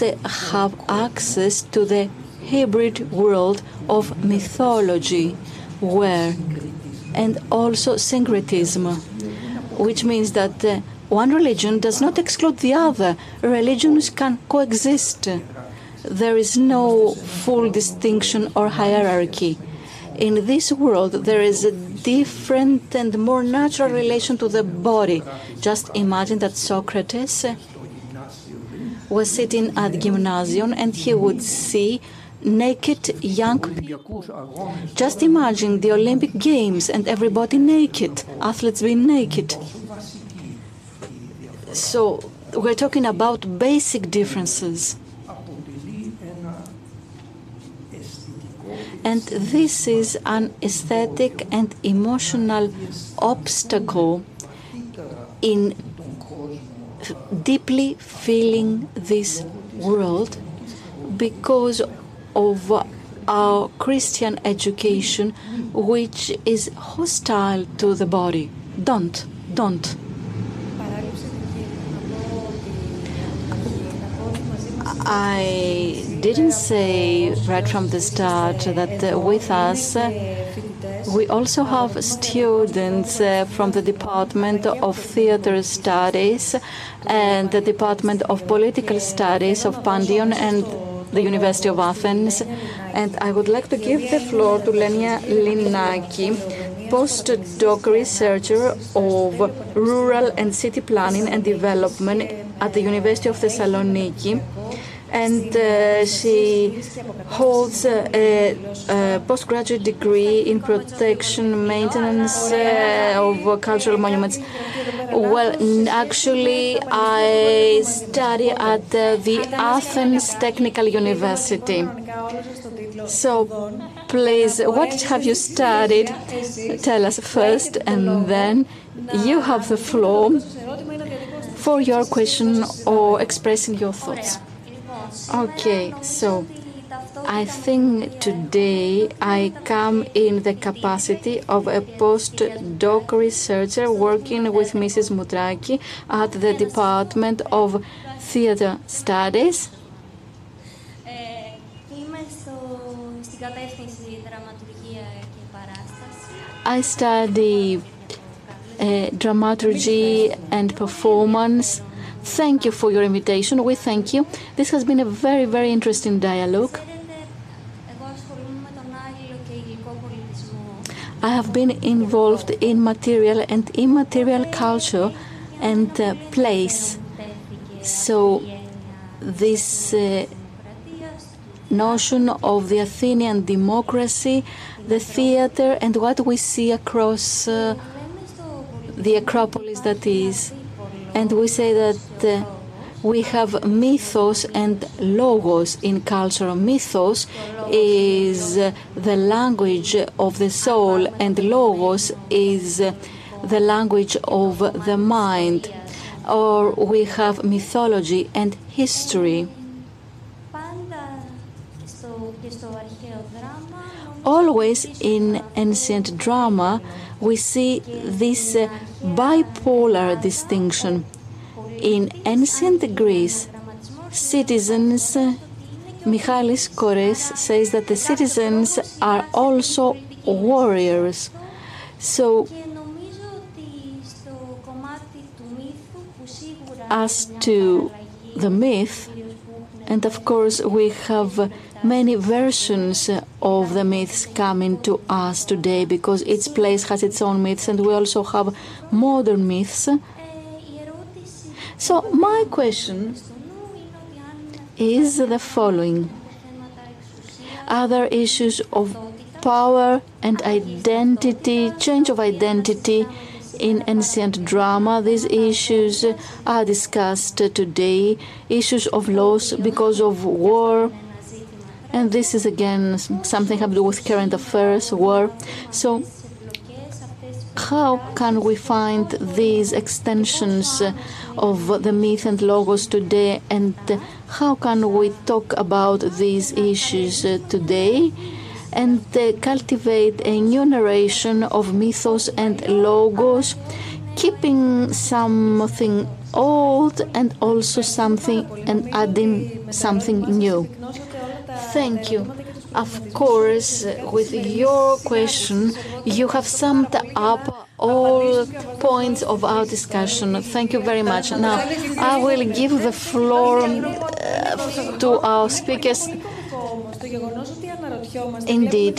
have access to the hybrid world of mythology, where and also syncretism, which means that uh, one religion does not exclude the other. Religions can coexist. There is no full distinction or hierarchy. In this world, there is a different and more natural relation to the body. Just imagine that Socrates was sitting at gymnasium and he would see naked young people. Just imagine the Olympic Games and everybody naked, athletes being naked. So we're talking about basic differences. And this is an aesthetic and emotional obstacle in deeply feeling this world because of our Christian education, which is hostile to the body. Don't, don't. I didn't say right from the start that with us We also have students uh, from the Department of Theatre Studies and the Department of Political Studies of Panteion and the University of Athens. And I would like to give the floor to Lenia Linaki, postdoc researcher of rural and city planning and development at the University of Thessaloniki and uh, she holds a, a, postgraduate degree in protection maintenance uh, of cultural monuments. Well, actually, I study at the Athens Technical University. So, please, what have you studied? Tell us first, and then you have the floor for your question or expressing your thoughts. Okay, so I think today I come in the capacity of a postdoc researcher working with Mrs. Moundraki at the Department of Theatre Studies. I study uh, dramaturgy and performance Thank you for your invitation. We thank you. This has been a very, very interesting dialogue. I have been involved in material and immaterial culture and uh, place. So, this uh, notion of the Athenian democracy, the theater, and what we see across uh, the Acropolis that is and we say that uh, we have mythos and logos in culture. Mythos is uh, the language of the soul, and logos is uh, the language of the mind. Or we have mythology and history. Always in ancient drama, we see this uh, bipolar distinction. In ancient Greece, citizens, uh, Michalis Kores says that the citizens are also warriors. So, as to the myth, and of course, we have many versions of the myths coming to us today because each place has its own myths, and we also have modern myths. So, my question is the following Are there issues of power and identity, change of identity? in ancient drama. These issues are discussed today, issues of loss because of war, and this is again something have to do with current affairs, war. So, how can we find these extensions uh, of the myth and logos today, and how can we talk about these issues uh, today? and uh, cultivate a new narration of mythos and logos, keeping something old and also something and adding something new. Thank you. Of course, with your question, you have summed up all points of our discussion. Thank you very much. Now, I will give the floor uh, to our speakers. Indeed,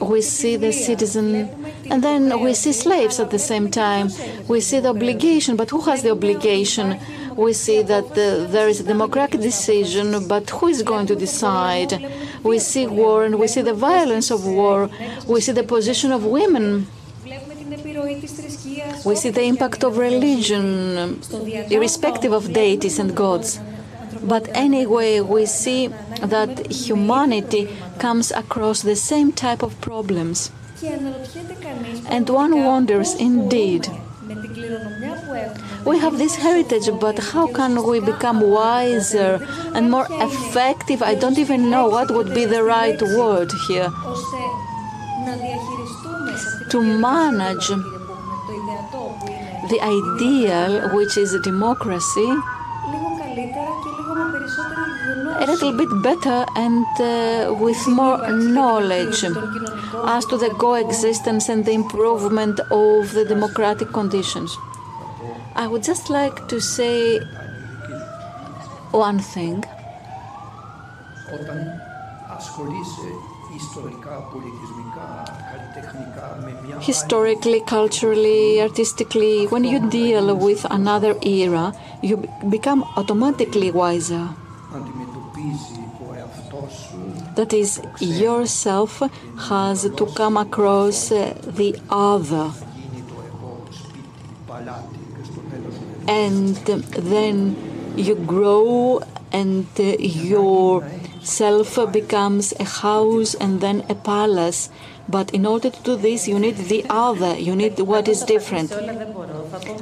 we see the citizen and then we see slaves at the same time. We see the obligation, but who has the obligation? We see that uh, there is a democratic decision, but who is going to decide? We see war and we see the violence of war. We see the position of women. We see the impact of religion, irrespective of deities and gods. But anyway, we see that humanity comes across the same type of problems. And one wonders indeed. We have this heritage, but how can we become wiser and more effective? I don't even know what would be the right word here. To manage the ideal, which is democracy, a little bit better and uh, with more knowledge. as to the coexistence and the improvement of the democratic conditions. I would just like to say one thing. Historically, culturally, artistically, when you deal with another era, you become automatically wiser. That is, yourself has to come across the other. And then you grow and your self becomes a house and then a palace. But in order to do this, you need the other, you need what is different.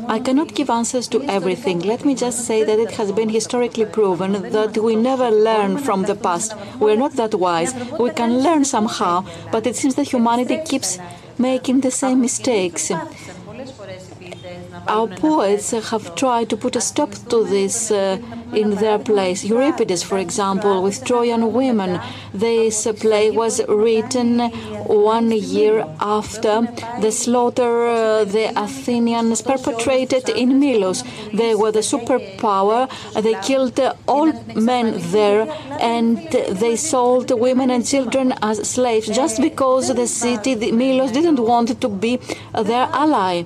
I cannot give answers to everything. Let me just say that it has been historically proven that we never learn from the past. We're not that wise. We can learn somehow, but it seems that humanity keeps making the same mistakes. Our poets have tried to put a stop to this uh, in their place. Euripides, for example, with Trojan women, this play was written one year after the slaughter uh, the Athenians perpetrated in Milos. They were the superpower. They killed all men there and they sold women and children as slaves just because the city, the Milos, didn't want to be their ally.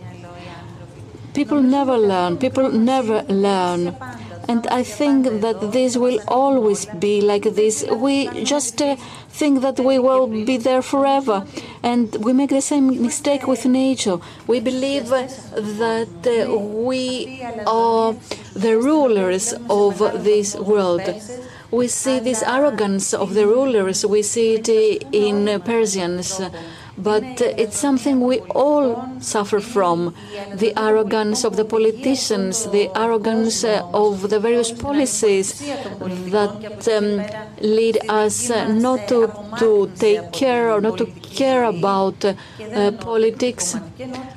People never learn. People never learn. And I think that this will always be like this. We just uh, think that we will be there forever. And we make the same mistake with nature. We believe that uh, we are the rulers of this world. We see this arrogance of the rulers. We see it in Persians but it's something we all suffer from the arrogance of the politicians, the arrogance of the various policies that um, lead us not to, to take care or not to care about uh, politics.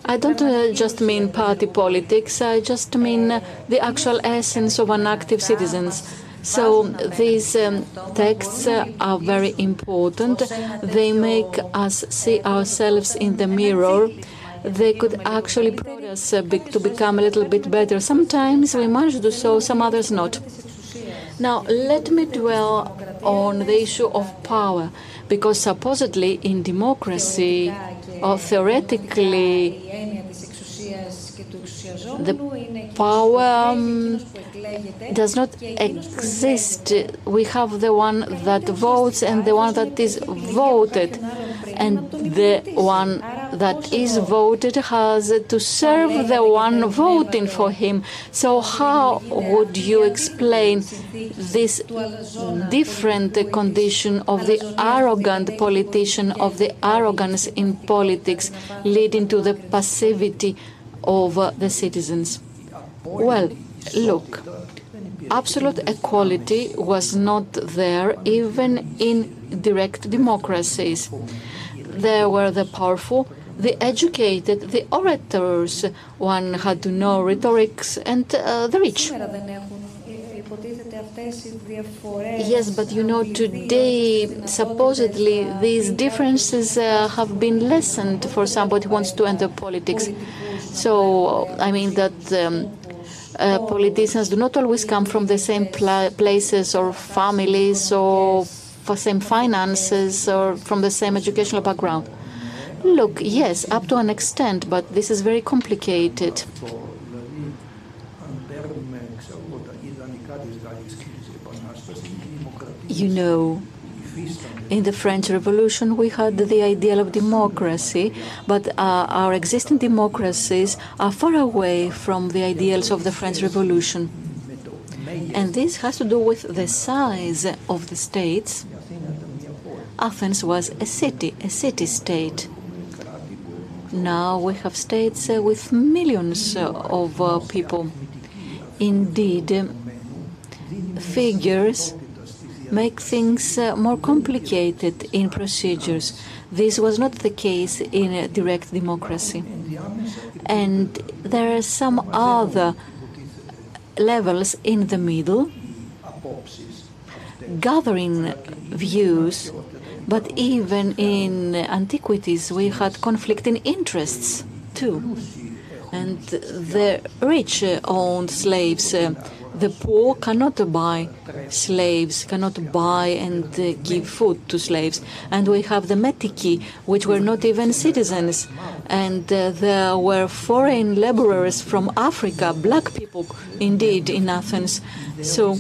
I don't uh, just mean party politics, I just mean the actual essence of an active citizens. So these um, texts are very important. They make us see ourselves in the mirror. They could actually prod us uh, to become a little bit better. Sometimes we manage to do so, some others not. Now, let me dwell on the issue of power, because supposedly in democracy, or theoretically, the power um, does not exist. We have the one that votes and the one that is voted. And the one that is voted has to serve the one voting for him. So, how would you explain this different condition of the arrogant politician, of the arrogance in politics, leading to the passivity of the citizens? Well, look, absolute equality was not there even in direct democracies. There were the powerful, the educated, the orators. One had to know rhetorics and uh, the rich. Yes, but you know, today supposedly these differences uh, have been lessened for somebody who wants to enter politics. So, I mean that um, uh, politicians do not always come from the same pla places or families or for same finances or from the same educational background. Look, yes, up to an extent, but this is very complicated. You know, in the French Revolution, we had the ideal of democracy, but uh, our existing democracies are far away from the ideals of the French Revolution. And this has to do with the size of the states. Athens was a city, a city state. Now we have states uh, with millions of uh, people. Indeed, figures make things uh, more complicated in procedures. This was not the case in a direct democracy. And there are some other levels in the middle, gathering views But even in antiquities, we had conflicting interests too. And the rich uh, owned slaves. Uh, The poor cannot buy slaves, cannot buy and give food to slaves. And we have the metiki, which were not even citizens. And uh, there were foreign laborers from Africa, black people indeed, in Athens. So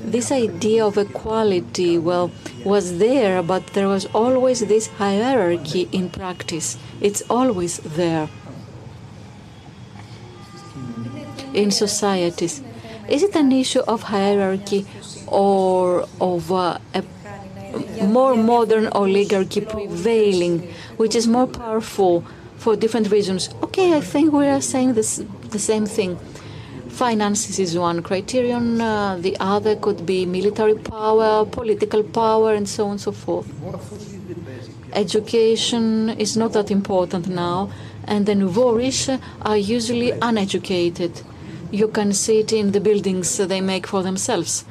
this idea of equality, well, was there, but there was always this hierarchy in practice. It's always there in societies. Is it an issue of hierarchy or of uh, a more modern oligarchy prevailing, which is more powerful for different reasons? Okay, I think we are saying this, the same thing. Finances is one criterion, uh, the other could be military power, political power, and so on and so forth. Education is not that important now, and the nouveau riche are usually uneducated. You can see it in the buildings they make for themselves.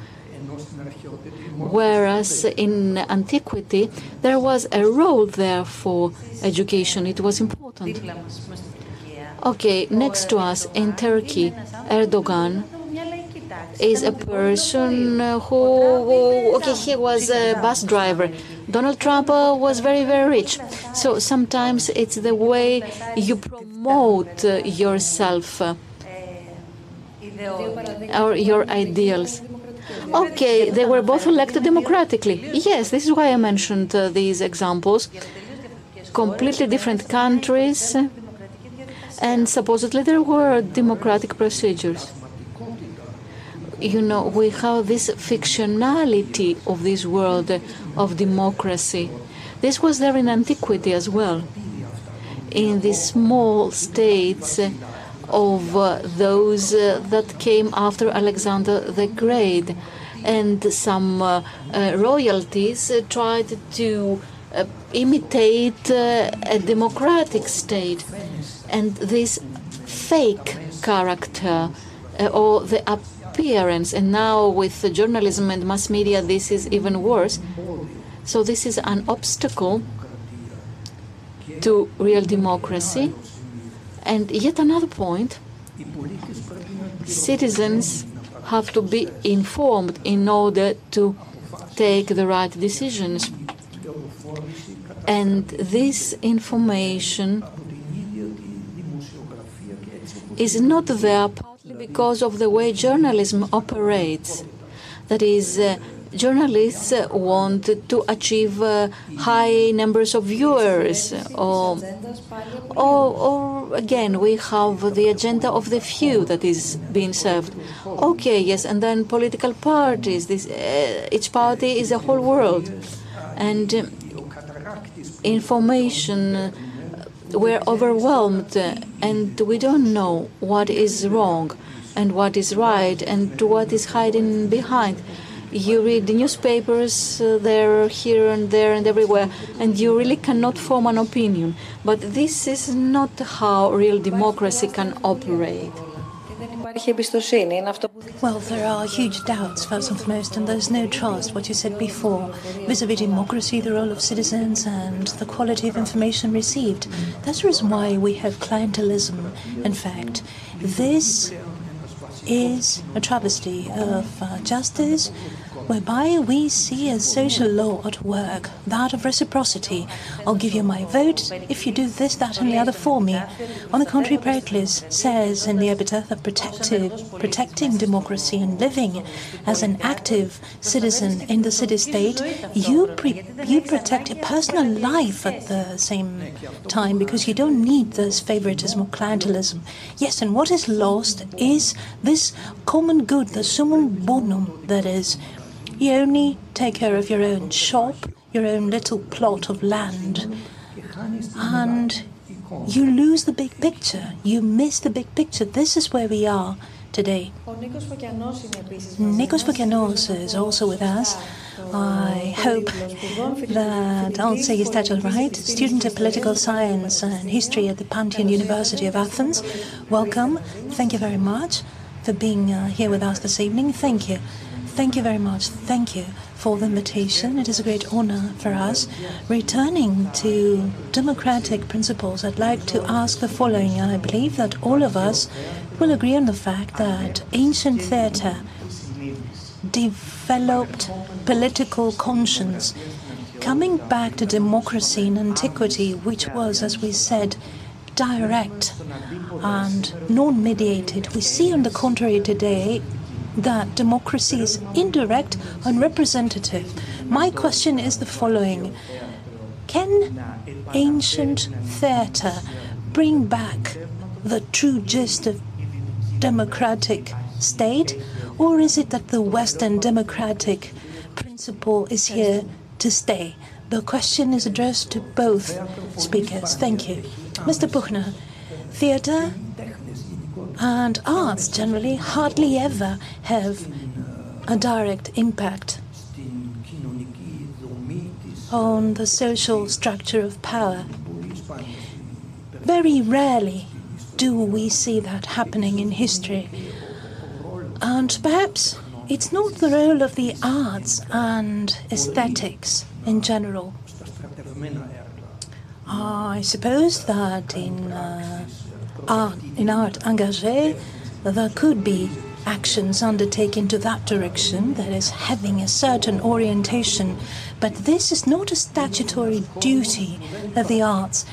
Whereas in antiquity, there was a role there for education, it was important. Okay, next to us in Turkey, Erdogan is a person who, okay, he was a bus driver. Donald Trump uh, was very, very rich. So sometimes it's the way you promote uh, yourself or your ideals. Okay, they were both elected democratically. Yes, this is why I mentioned uh, these examples. Completely different countries, and supposedly there were democratic procedures. You know, we have this fictionality of this world of democracy. This was there in antiquity as well. In these small states of uh, those uh, that came after Alexander the Great. And some uh, royalties tried to imitate a democratic state. And this fake character or the appearance, and now with the journalism and mass media, this is even worse. So, this is an obstacle to real democracy and yet another point citizens have to be informed in order to take the right decisions. And this information is not there partly because of the way journalism operates. That is, uh, journalists want to achieve uh, high numbers of viewers. Or, or, or, again we have the agenda of the few that is being served. Okay yes and then political parties this uh, each party is a whole world. And uh, information uh, we're overwhelmed and we don't know what is wrong and what is right and what is hiding behind you read the newspapers uh, there, here and there and everywhere, and you really cannot form an opinion. But this is not how real democracy can operate. Well, there are huge doubts, first and foremost, and there's no trust, what you said before, vis a vis democracy, the role of citizens, and the quality of information received. That's the reason why we have clientelism, in fact. This is a travesty of uh, justice whereby we see a social law at work, that of reciprocity. I'll give you my vote if you do this, that, and the other for me. On the contrary, Pericles says in the epitaph of protective, protecting democracy and living as an active citizen in the city state, you, pre- you protect your personal life at the same time because you don't need this favoritism or clientelism. Yes, and what is lost is this common good, the summum bonum, that is, you only take care of your own shop, your own little plot of land, and you lose the big picture. You miss the big picture. This is where we are today. Nikos Fokianos is also with us. I hope that I'll say his title right. Student of Political Science and History at the Panteion University of Athens. Welcome. Thank you very much. For being uh, here with us this evening. Thank you. Thank you very much. Thank you for the invitation. It is a great honor for us. Returning to democratic principles, I'd like to ask the following. I believe that all of us will agree on the fact that ancient theatre developed political conscience. Coming back to democracy in antiquity, which was, as we said, direct and non mediated, we see on the contrary today that democracy is indirect and representative. My question is the following Can ancient theatre bring back the true gist of democratic state? Or is it that the Western democratic principle is here to stay? The question is addressed to both speakers. Thank you. Mr. Puchner, theatre and arts generally hardly ever have a direct impact on the social structure of power. Very rarely do we see that happening in history. And perhaps it's not the role of the arts and aesthetics in general. I suppose that in uh, art, in art engagé, there could be actions undertaken to that direction, that is, having a certain orientation. But this is not a statutory duty of the arts.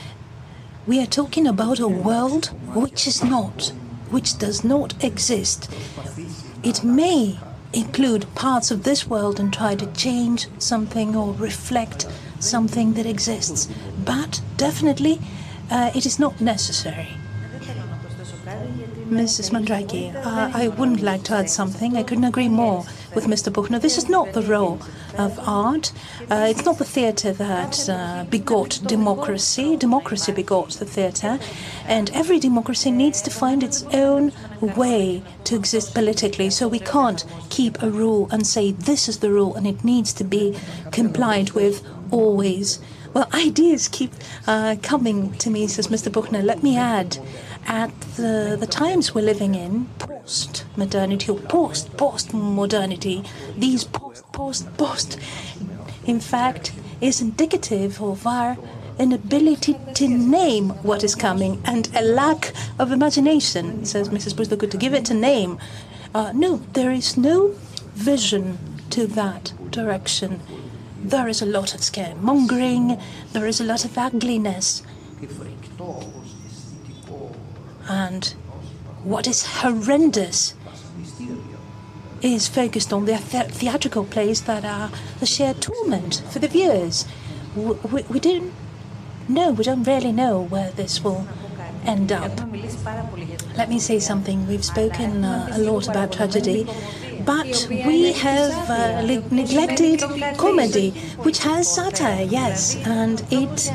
We are talking about a world which is not, which does not exist. It may include parts of this world and try to change something or reflect something that exists, but definitely uh, it is not necessary. Mrs. Moundraki, uh, I wouldn't like to add something. I couldn't agree more with Mr. Puchner. This is not the role of art. Uh, it's not the theatre that uh, begot democracy. Democracy begot the theatre. And every democracy needs to find its own way to exist politically. So we can't keep a rule and say this is the rule and it needs to be complied with always. Well, ideas keep uh, coming to me, says Mr. Puchner. Let me add at the, the times we're living in, post modernity or post post modernity, these post post post, in fact, is indicative of our inability to name what is coming and a lack of imagination, says Mrs. Good to give it a name. Uh, no, there is no vision to that direction. There is a lot of scaremongering, there is a lot of ugliness. And what is horrendous is focused on the th- theatrical plays that are the sheer torment for the viewers. We, we, we don't know, we don't really know where this will end up. Let me say something. We've spoken uh, a lot about tragedy, but we have uh, neglected comedy, which has satire, yes, and it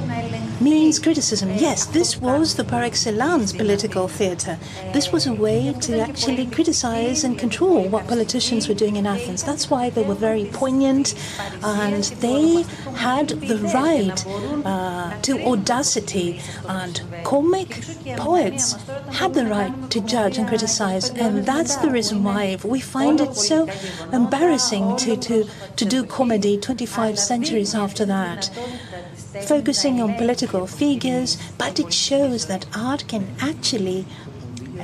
means criticism. Yes, this was the par excellence political theatre. This was a way to actually criticize and control what politicians were doing in Athens. That's why they were very poignant and they had the right uh, to audacity. And comic poets had the right to judge and criticize. And that's the reason why we find it so embarrassing to, to, to do comedy 25 centuries after that focusing on political figures, but it shows that art can actually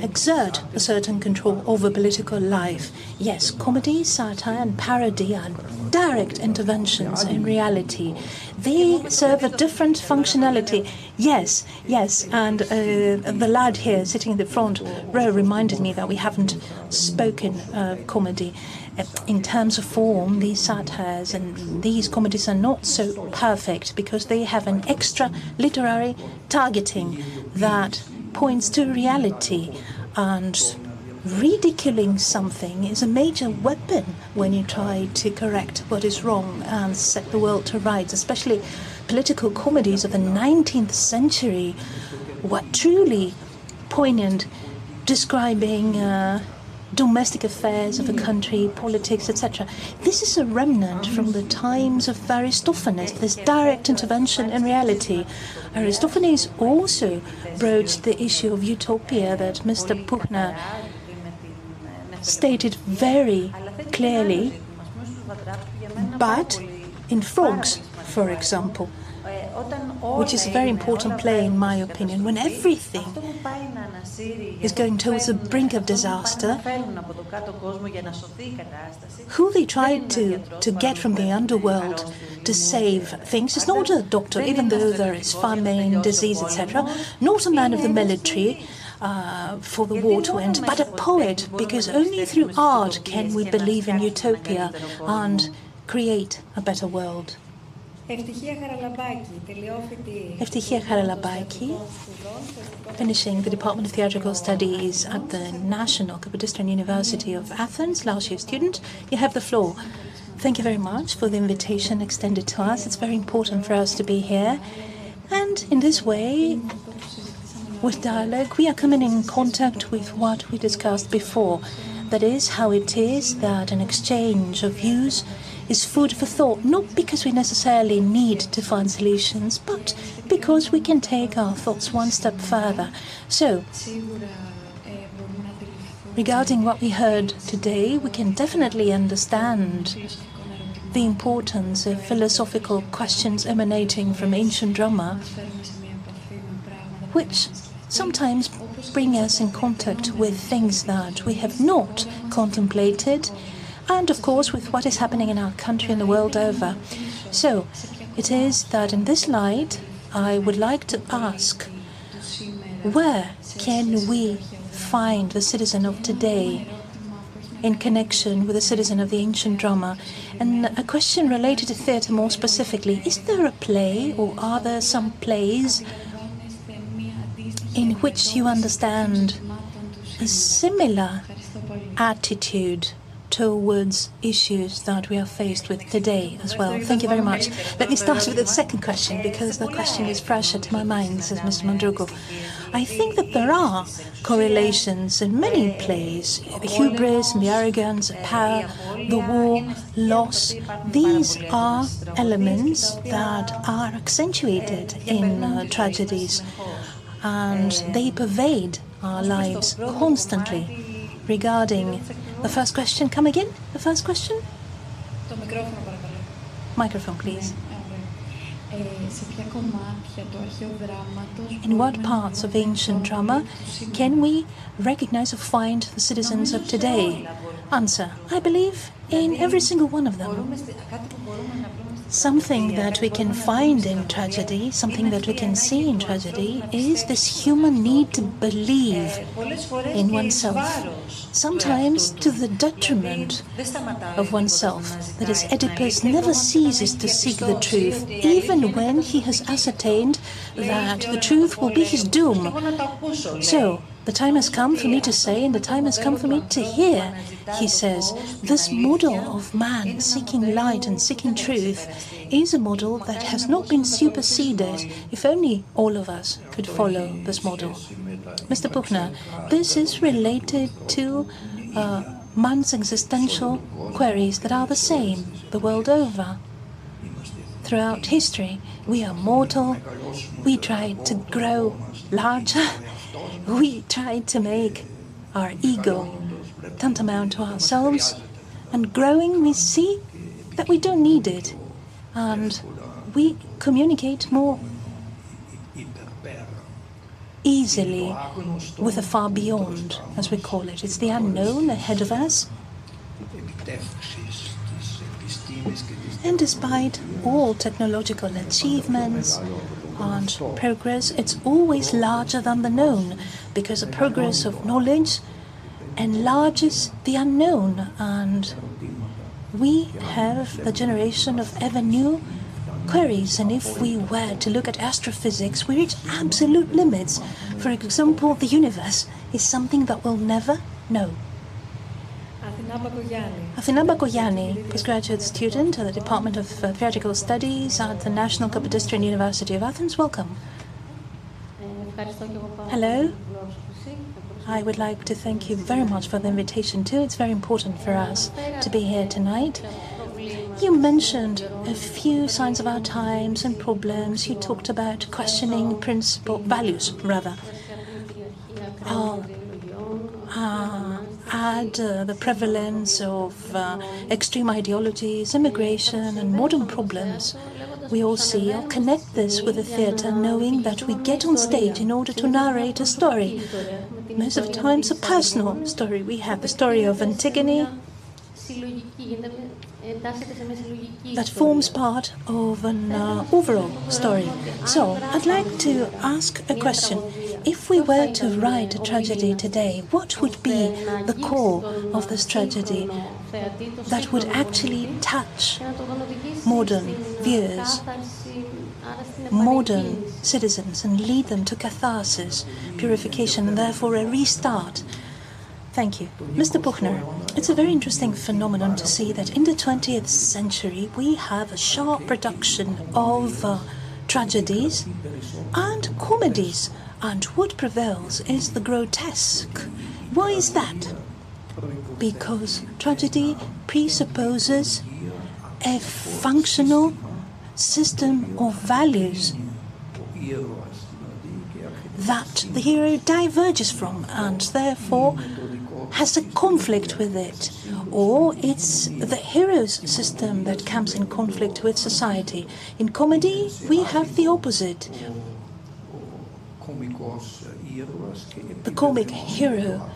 exert a certain control over political life. Yes, comedy, satire, and parody are direct interventions in reality. They serve a different functionality. Yes, yes, and uh, the lad here sitting in the front row reminded me that we haven't spoken uh, comedy in terms of form, these satires and these comedies are not so perfect because they have an extra literary targeting that points to reality. And ridiculing something is a major weapon when you try to correct what is wrong and set the world to rights, especially political comedies of the 19th century were truly poignant, describing uh, domestic affairs of a country, politics, etc. This is a remnant from the times of Aristophanes, this direct intervention in reality. Aristophanes also broached the issue of utopia that Mr. Puchner stated very clearly. But in frogs, for example, which is a very important play in my opinion, when everything is going towards the brink of disaster, who they try to, to get from the underworld to save things is not a doctor, even though there is famine, disease, etc., not a man of the military, uh, for the war to end, but a poet, because only through art can we believe in utopia and create a better world. Ευτυχία Χαραλαμπάκη, finishing the Department of Theatrical Studies at the National Kapodistran University of Athens, last year student. You have the floor. Thank you very much for the invitation extended to us. It's very important for us to be here. And in this way, with dialogue, we are coming in contact with what we discussed before. That is, how it is that an exchange of views is food for thought, not because we necessarily need to find solutions, but because we can take our thoughts one step further. So, regarding what we heard today, we can definitely understand the importance of philosophical questions emanating from ancient drama, which sometimes bring us in contact with things that we have not contemplated, and of course with what is happening in our country and the world over. So, it is that in this light, I would like to ask where can we find the citizen of today in connection with the citizen of the ancient drama? And a question related to theatre more specifically is there a play or are there some plays? in which you understand a similar attitude towards issues that we are faced with today as well. Thank you very much. Let me start with the second question because the question is fresher to my mind, says Mr. Moundraki. I think that there are correlations in many plays the hubris the arrogance, power, the war, loss. These are elements that are accentuated in uh, tragedies and they pervade our lives constantly. Regarding the first question, come again? The first question? Microphone, please. In what parts of ancient drama can we recognize or find the citizens of today? Answer I believe in every single one of them. Something that we can find in tragedy, something that we can see in tragedy, is this human need to believe in oneself, sometimes to the detriment of oneself. That is, Oedipus never ceases to seek the truth, even when he has ascertained that the truth will be his doom. So, the time has come for me to say, and the time has come for me to hear, he says, this model of man seeking light and seeking truth is a model that has not been superseded. If only all of us could follow this model. Mr. Puchner, this is related to uh, man's existential queries that are the same the world over. Throughout history, we are mortal, we try to grow larger we try to make our ego tantamount to ourselves, and growing, we see that we don't need it, and we communicate more easily with the far beyond, as we call it. It's the unknown ahead of us. And despite all technological achievements, and progress, it's always larger than the known, because the progress of knowledge enlarges the unknown, and we have the generation of ever new queries. And if we were to look at astrophysics, we reach absolute limits. For example, the universe is something that we'll never know. Athina Bakoyani, postgraduate student at the Department of uh, Theatrical Studies at the National Kapodistrian University of Athens. Welcome. Hello. I would like to thank you very much for the invitation too. It's very important for us to be here tonight. You mentioned a few signs of our times and problems. You talked about questioning principle values, rather. Uh, had uh, the prevalence of uh, extreme ideologies, immigration, and modern problems we all see. I'll connect this with the theatre, knowing that we get on stage in order to narrate a story. Most of the time, it's a personal story. We have the story of Antigone that forms part of an uh, overall story. So, I'd like to ask a question. If we were to write a tragedy today, what would be the core of this tragedy that would actually touch modern viewers, modern citizens, and lead them to catharsis, purification, and therefore a restart? Thank you. Mr. Puchner, it's a very interesting phenomenon to see that in the 20th century we have a sharp reduction of uh, tragedies and comedies, and what prevails is the grotesque. Why is that? Because tragedy presupposes a functional system of values that the hero diverges from and therefore has a conflict with it, or it's the hero's system that comes in conflict with society. In comedy, we have the opposite. The comic hero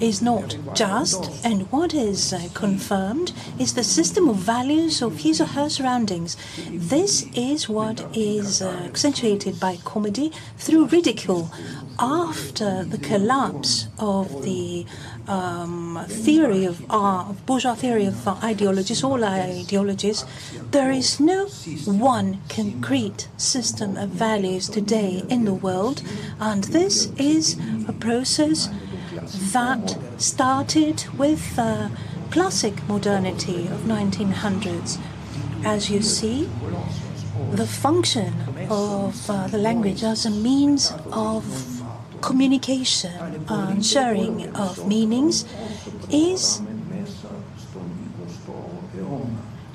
is not just, and what is uh, confirmed is the system of values of his or her surroundings. This is what is uh, accentuated by comedy through ridicule. After the collapse of the um, theory of, uh, bourgeois theory of uh, ideologies, all ideologies, there is no one concrete system of values today in the world, and this is a process that started with the classic modernity of 1900s. As you see, the function of uh, the language as a means of communication and sharing of meanings is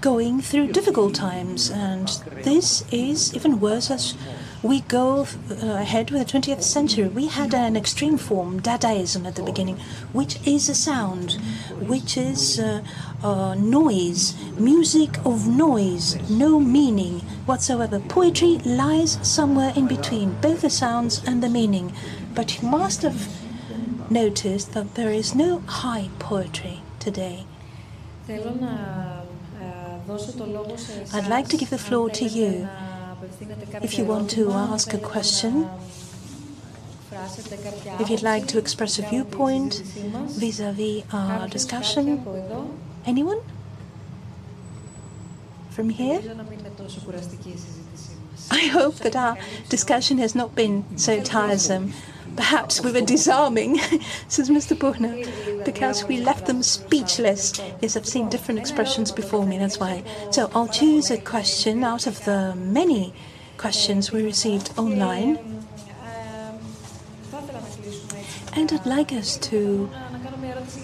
going through difficult times, and this is even worse as we go uh, ahead with the 20th century. We had an extreme form, Dadaism, at the beginning, which is a sound, which is uh, uh, noise, music of noise, no meaning whatsoever. Poetry lies somewhere in between, both the sounds and the meaning. But you must have noticed that there is no high poetry today. I'd like to give the floor to you. If you want to ask a question, if you'd like to express a viewpoint vis-à-vis our discussion, anyone? From here? I hope that our discussion has not been so tiresome. Perhaps we were disarming, [LAUGHS] says Mr. Puchner, because we left them speechless. Yes, I've seen different expressions before me, that's why. So I'll choose a question out of the many questions we received online. And I'd like us to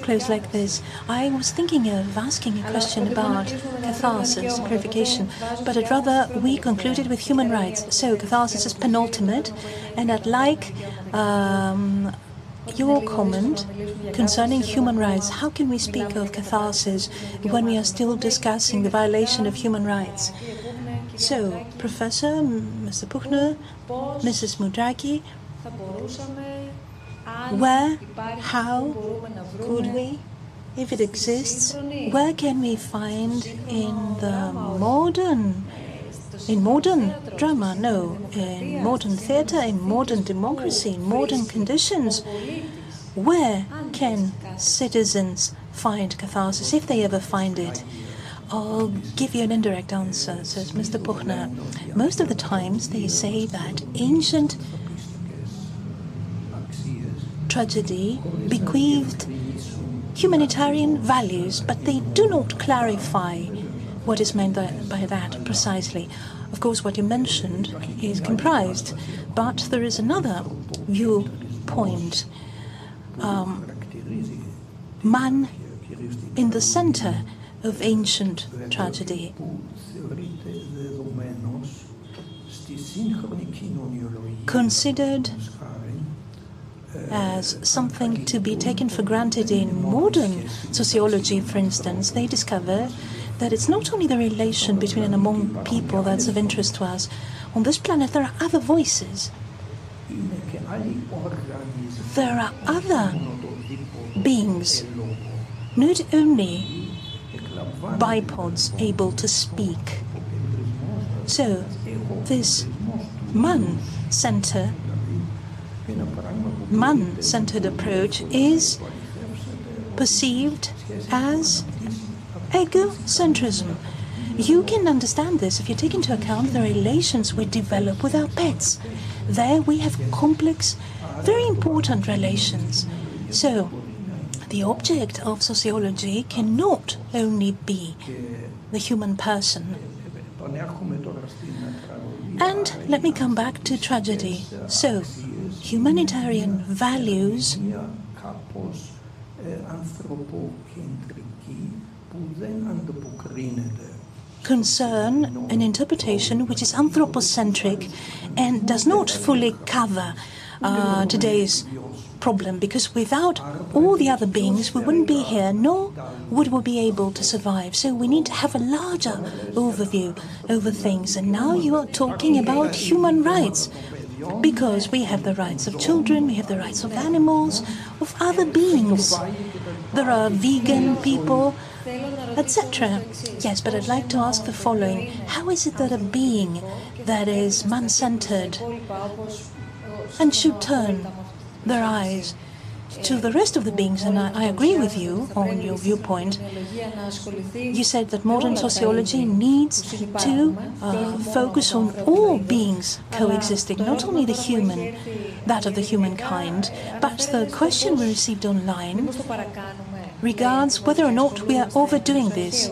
close like this. I was thinking of asking a question about catharsis, purification, but I'd rather we concluded with human rights. So catharsis is penultimate, and I'd like um, your comment concerning human rights. How can we speak of catharsis when we are still discussing the violation of human rights? So, Professor, Mr. Puchner, Mrs. Moundraki, where, how could we, if it exists, where can we find in the modern, in modern drama, no, in modern theatre, in modern democracy, in modern conditions, where can citizens find catharsis, if they ever find it? I'll give you an indirect answer, says Mr. Puchner. Most of the times they say that ancient tragedy bequeathed humanitarian values, but they do not clarify what is meant by that precisely. Of course, what you mentioned is comprised, but there is another viewpoint. Um, man in the center of ancient tragedy. Considered as something to be taken for granted in modern sociology, for instance, they discover that it's not only the relation between and among people that's of interest to us. On this planet, there are other voices. There are other beings, not only bipods able to speak. So, this man center man centered approach is perceived as egocentrism. You can understand this if you take into account the relations we develop with our pets. There we have complex, very important relations. So, the object of sociology cannot only be the human person. And let me come back to tragedy. So, humanitarian values. Concern an interpretation which is anthropocentric and does not fully cover uh, today's problem because without all the other beings we wouldn't be here nor would we be able to survive. So we need to have a larger overview over things. And now you are talking about human rights because we have the rights of children, we have the rights of animals, of other beings. There are vegan people, etc. Yes, but I'd like to ask the following How is it that a being that is man centered and should turn their eyes to the rest of the beings, and I, I, agree with you on your viewpoint. You said that modern sociology needs to uh, focus on all beings coexisting, not only the human, that of the humankind, but the question we received online regards whether or not we are overdoing this.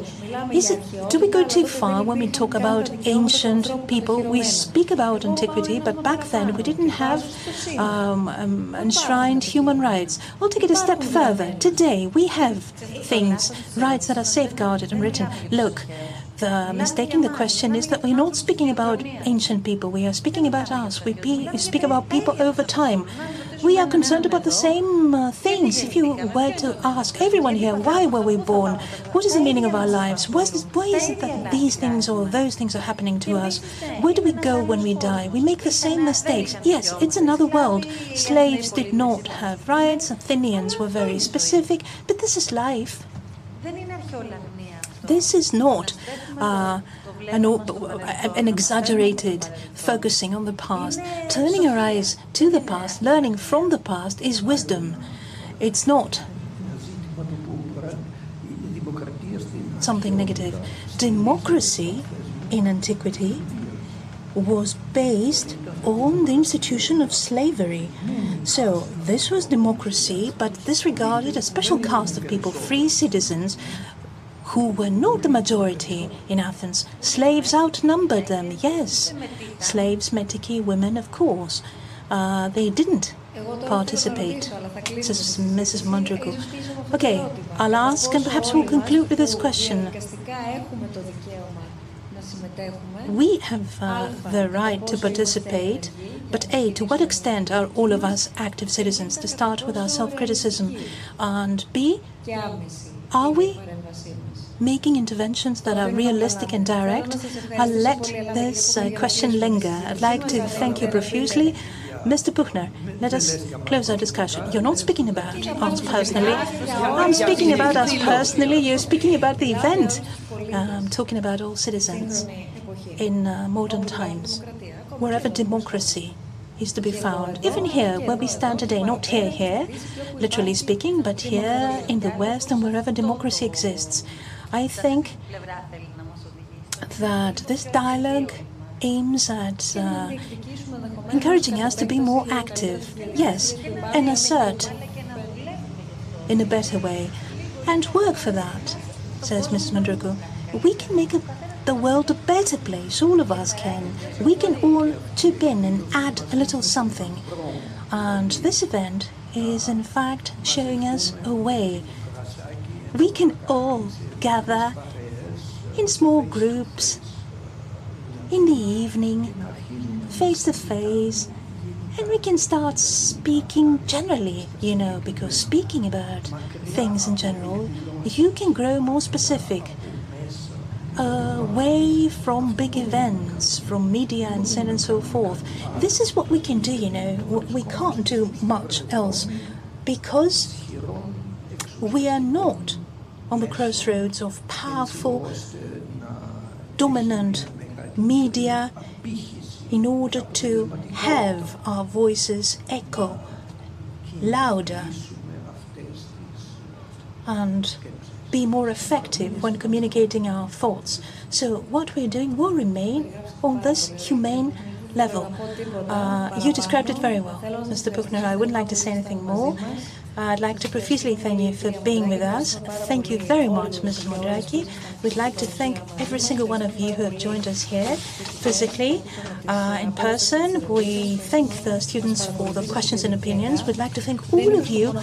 Is it, do we go too far when we talk about ancient people? We speak about antiquity, but back then we didn't have um, um, enshrined human rights. We'll take it a step further. Today we have things, rights that are safeguarded and written. Look, the mistake in the question is that we're not speaking about ancient people. We are speaking about us. We, we speak about people over time we are concerned about the same uh, things. If you were to ask everyone here, why were we born? What is the meaning of our lives? Why is, this, why is it that these things or those things are happening to us? Where do we go when we die? We make the same mistakes. Yes, it's another world. Slaves did not have rights. Athenians were very specific, but this is life. This is not uh, an, an exaggerated focusing on the past. Turning our eyes to the past, learning from the past, is wisdom. It's not something negative. Democracy in antiquity was based on the institution of slavery. So this was democracy, but this regarded a special caste of people, free citizens, who were not the majority in Athens. Slaves outnumbered them, yes. Slaves, metiki, women, of course. Uh, they didn't participate, says Mrs. Moundraki. Okay, I'll ask and perhaps we'll conclude with this question. We have uh, the right to participate, but A, to what extent are all of us active citizens? To start with our self criticism, and B, are we making interventions that are realistic and direct. I'll let this uh, question linger. I'd like to thank you profusely. Mr. Puchner, let us close our discussion. You're not speaking about us personally. I'm speaking about us personally. You're speaking about the event. I'm talking about all citizens in uh, modern times, wherever democracy is to be found. Even here, where we stand today, not here, here, literally speaking, but here in the West and wherever democracy exists. I think that this dialogue aims at uh, encouraging us to be more active, yes, and assert in a better way, and work for that, says Mrs. Moundraki. We can make a, the world a better place, all of us can. We can all chip in and add a little something. And this event is, in fact, showing us a way. We can all gather in small groups in the evening, face to face, And we can start speaking generally, you know, because speaking about things in general, you can grow more specific away from big events, from media and so on and so forth. This is what we can do, you know. We can't do much else because we are not on the crossroads of powerful, dominant media in order to have our voices echo louder and be more effective when communicating our thoughts. So what we're doing will remain on this humane level. Uh, you described it very well, Mr. Puchner. I wouldn't like to say anything more. I'd like to profusely thank you for being with us. Thank you very much, Mrs. Moundraki. We'd like to thank every single one of you who have joined us here physically, uh, in person. We thank the students for the questions and opinions. We'd like to thank all of you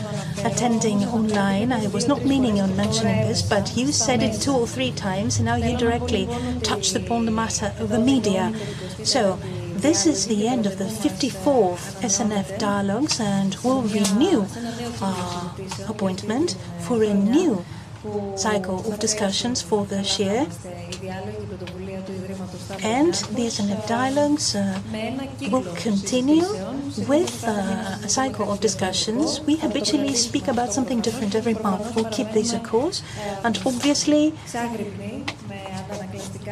attending online. I was not meaning on mentioning this, but you said it two or three times, and now you directly touched upon the matter of the media. So, this is the end of the 54th SNF Dialogues and we'll renew our appointment for a new cycle of discussions for this year. And the SNF Dialogues uh, will continue with uh, a cycle of discussions. We habitually speak about something different every month. We'll keep this a course and obviously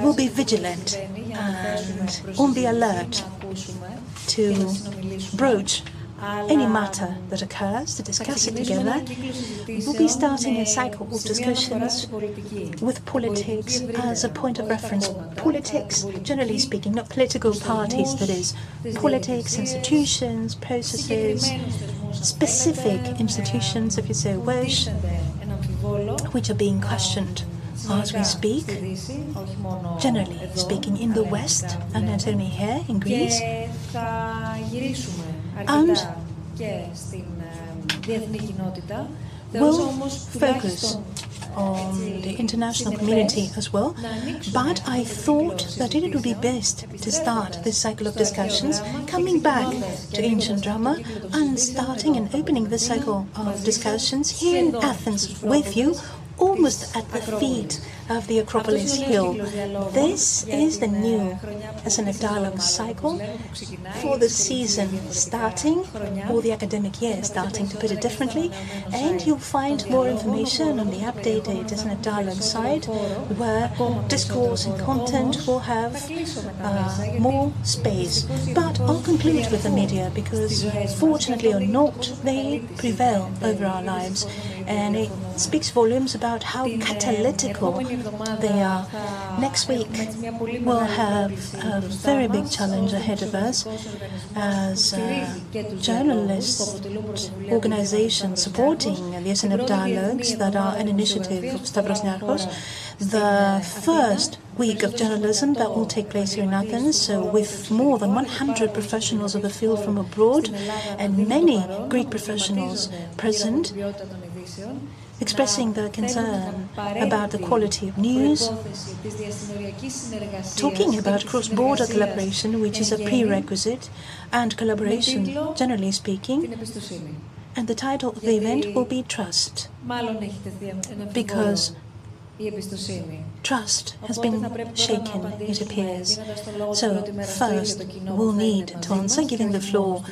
we'll be vigilant and on the alert to broach any matter that occurs, to discuss it together. We'll be starting a cycle of discussions with politics as a point of reference. Politics, generally speaking, not political parties, that is, politics, institutions, processes, specific institutions, if you so wish, which are being questioned as we speak, generally speaking, in the West and only here in Greece. And we'll focus on the international community as well. But I thought that it would be best to start this cycle of discussions coming back to ancient drama and starting and opening this cycle of discussions here in Athens with you almost at the feet of the Acropolis Hill. This is the new SNF Dialogue cycle for the season starting, or the academic year starting, to put it differently. And you'll find more information on the updated SNF Dialogue site, where discourse and content will have uh, more space. But I'll conclude with the media because, fortunately or not, they prevail over our lives. And it speaks volumes about how catalytical they are. Next week, we'll have a very big challenge ahead of us as uh, journalist organizations supporting the SNF dialogues that are an initiative of Stavros Niarchos. The first week of journalism that will take place here in Athens, so with more than 100 professionals of the field from abroad and many Greek professionals present expressing their concern about the quality of news, talking about cross-border collaboration, which is a prerequisite, and collaboration, generally speaking. And the title of the event will be Trust, because Trust has been shaken, it appears. So, first, we'll need to answer, giving the floor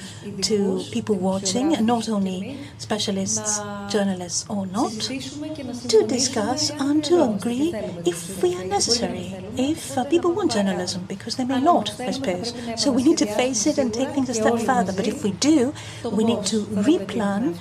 to people watching, not only specialists, journalists or not, to discuss and to agree if we are necessary, if uh, people want journalism, because they may not, I suppose. So, we need to face it and take things a step further. But if we do, we need to replan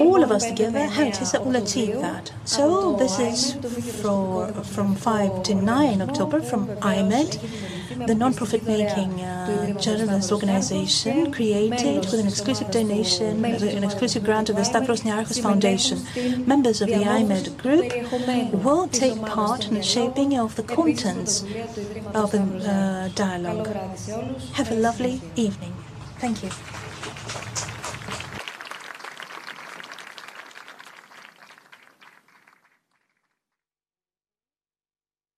all of us together how it is that we'll achieve that. So this is for, from 5 to 9 October from iMEdD, the non-profit making uh, journalist organization created with an exclusive donation, an exclusive grant of the Stavros Niarchos Foundation. Members of the iMEdD group will take part in the shaping of the contents of the uh, dialogue. Have a lovely evening. Thank you.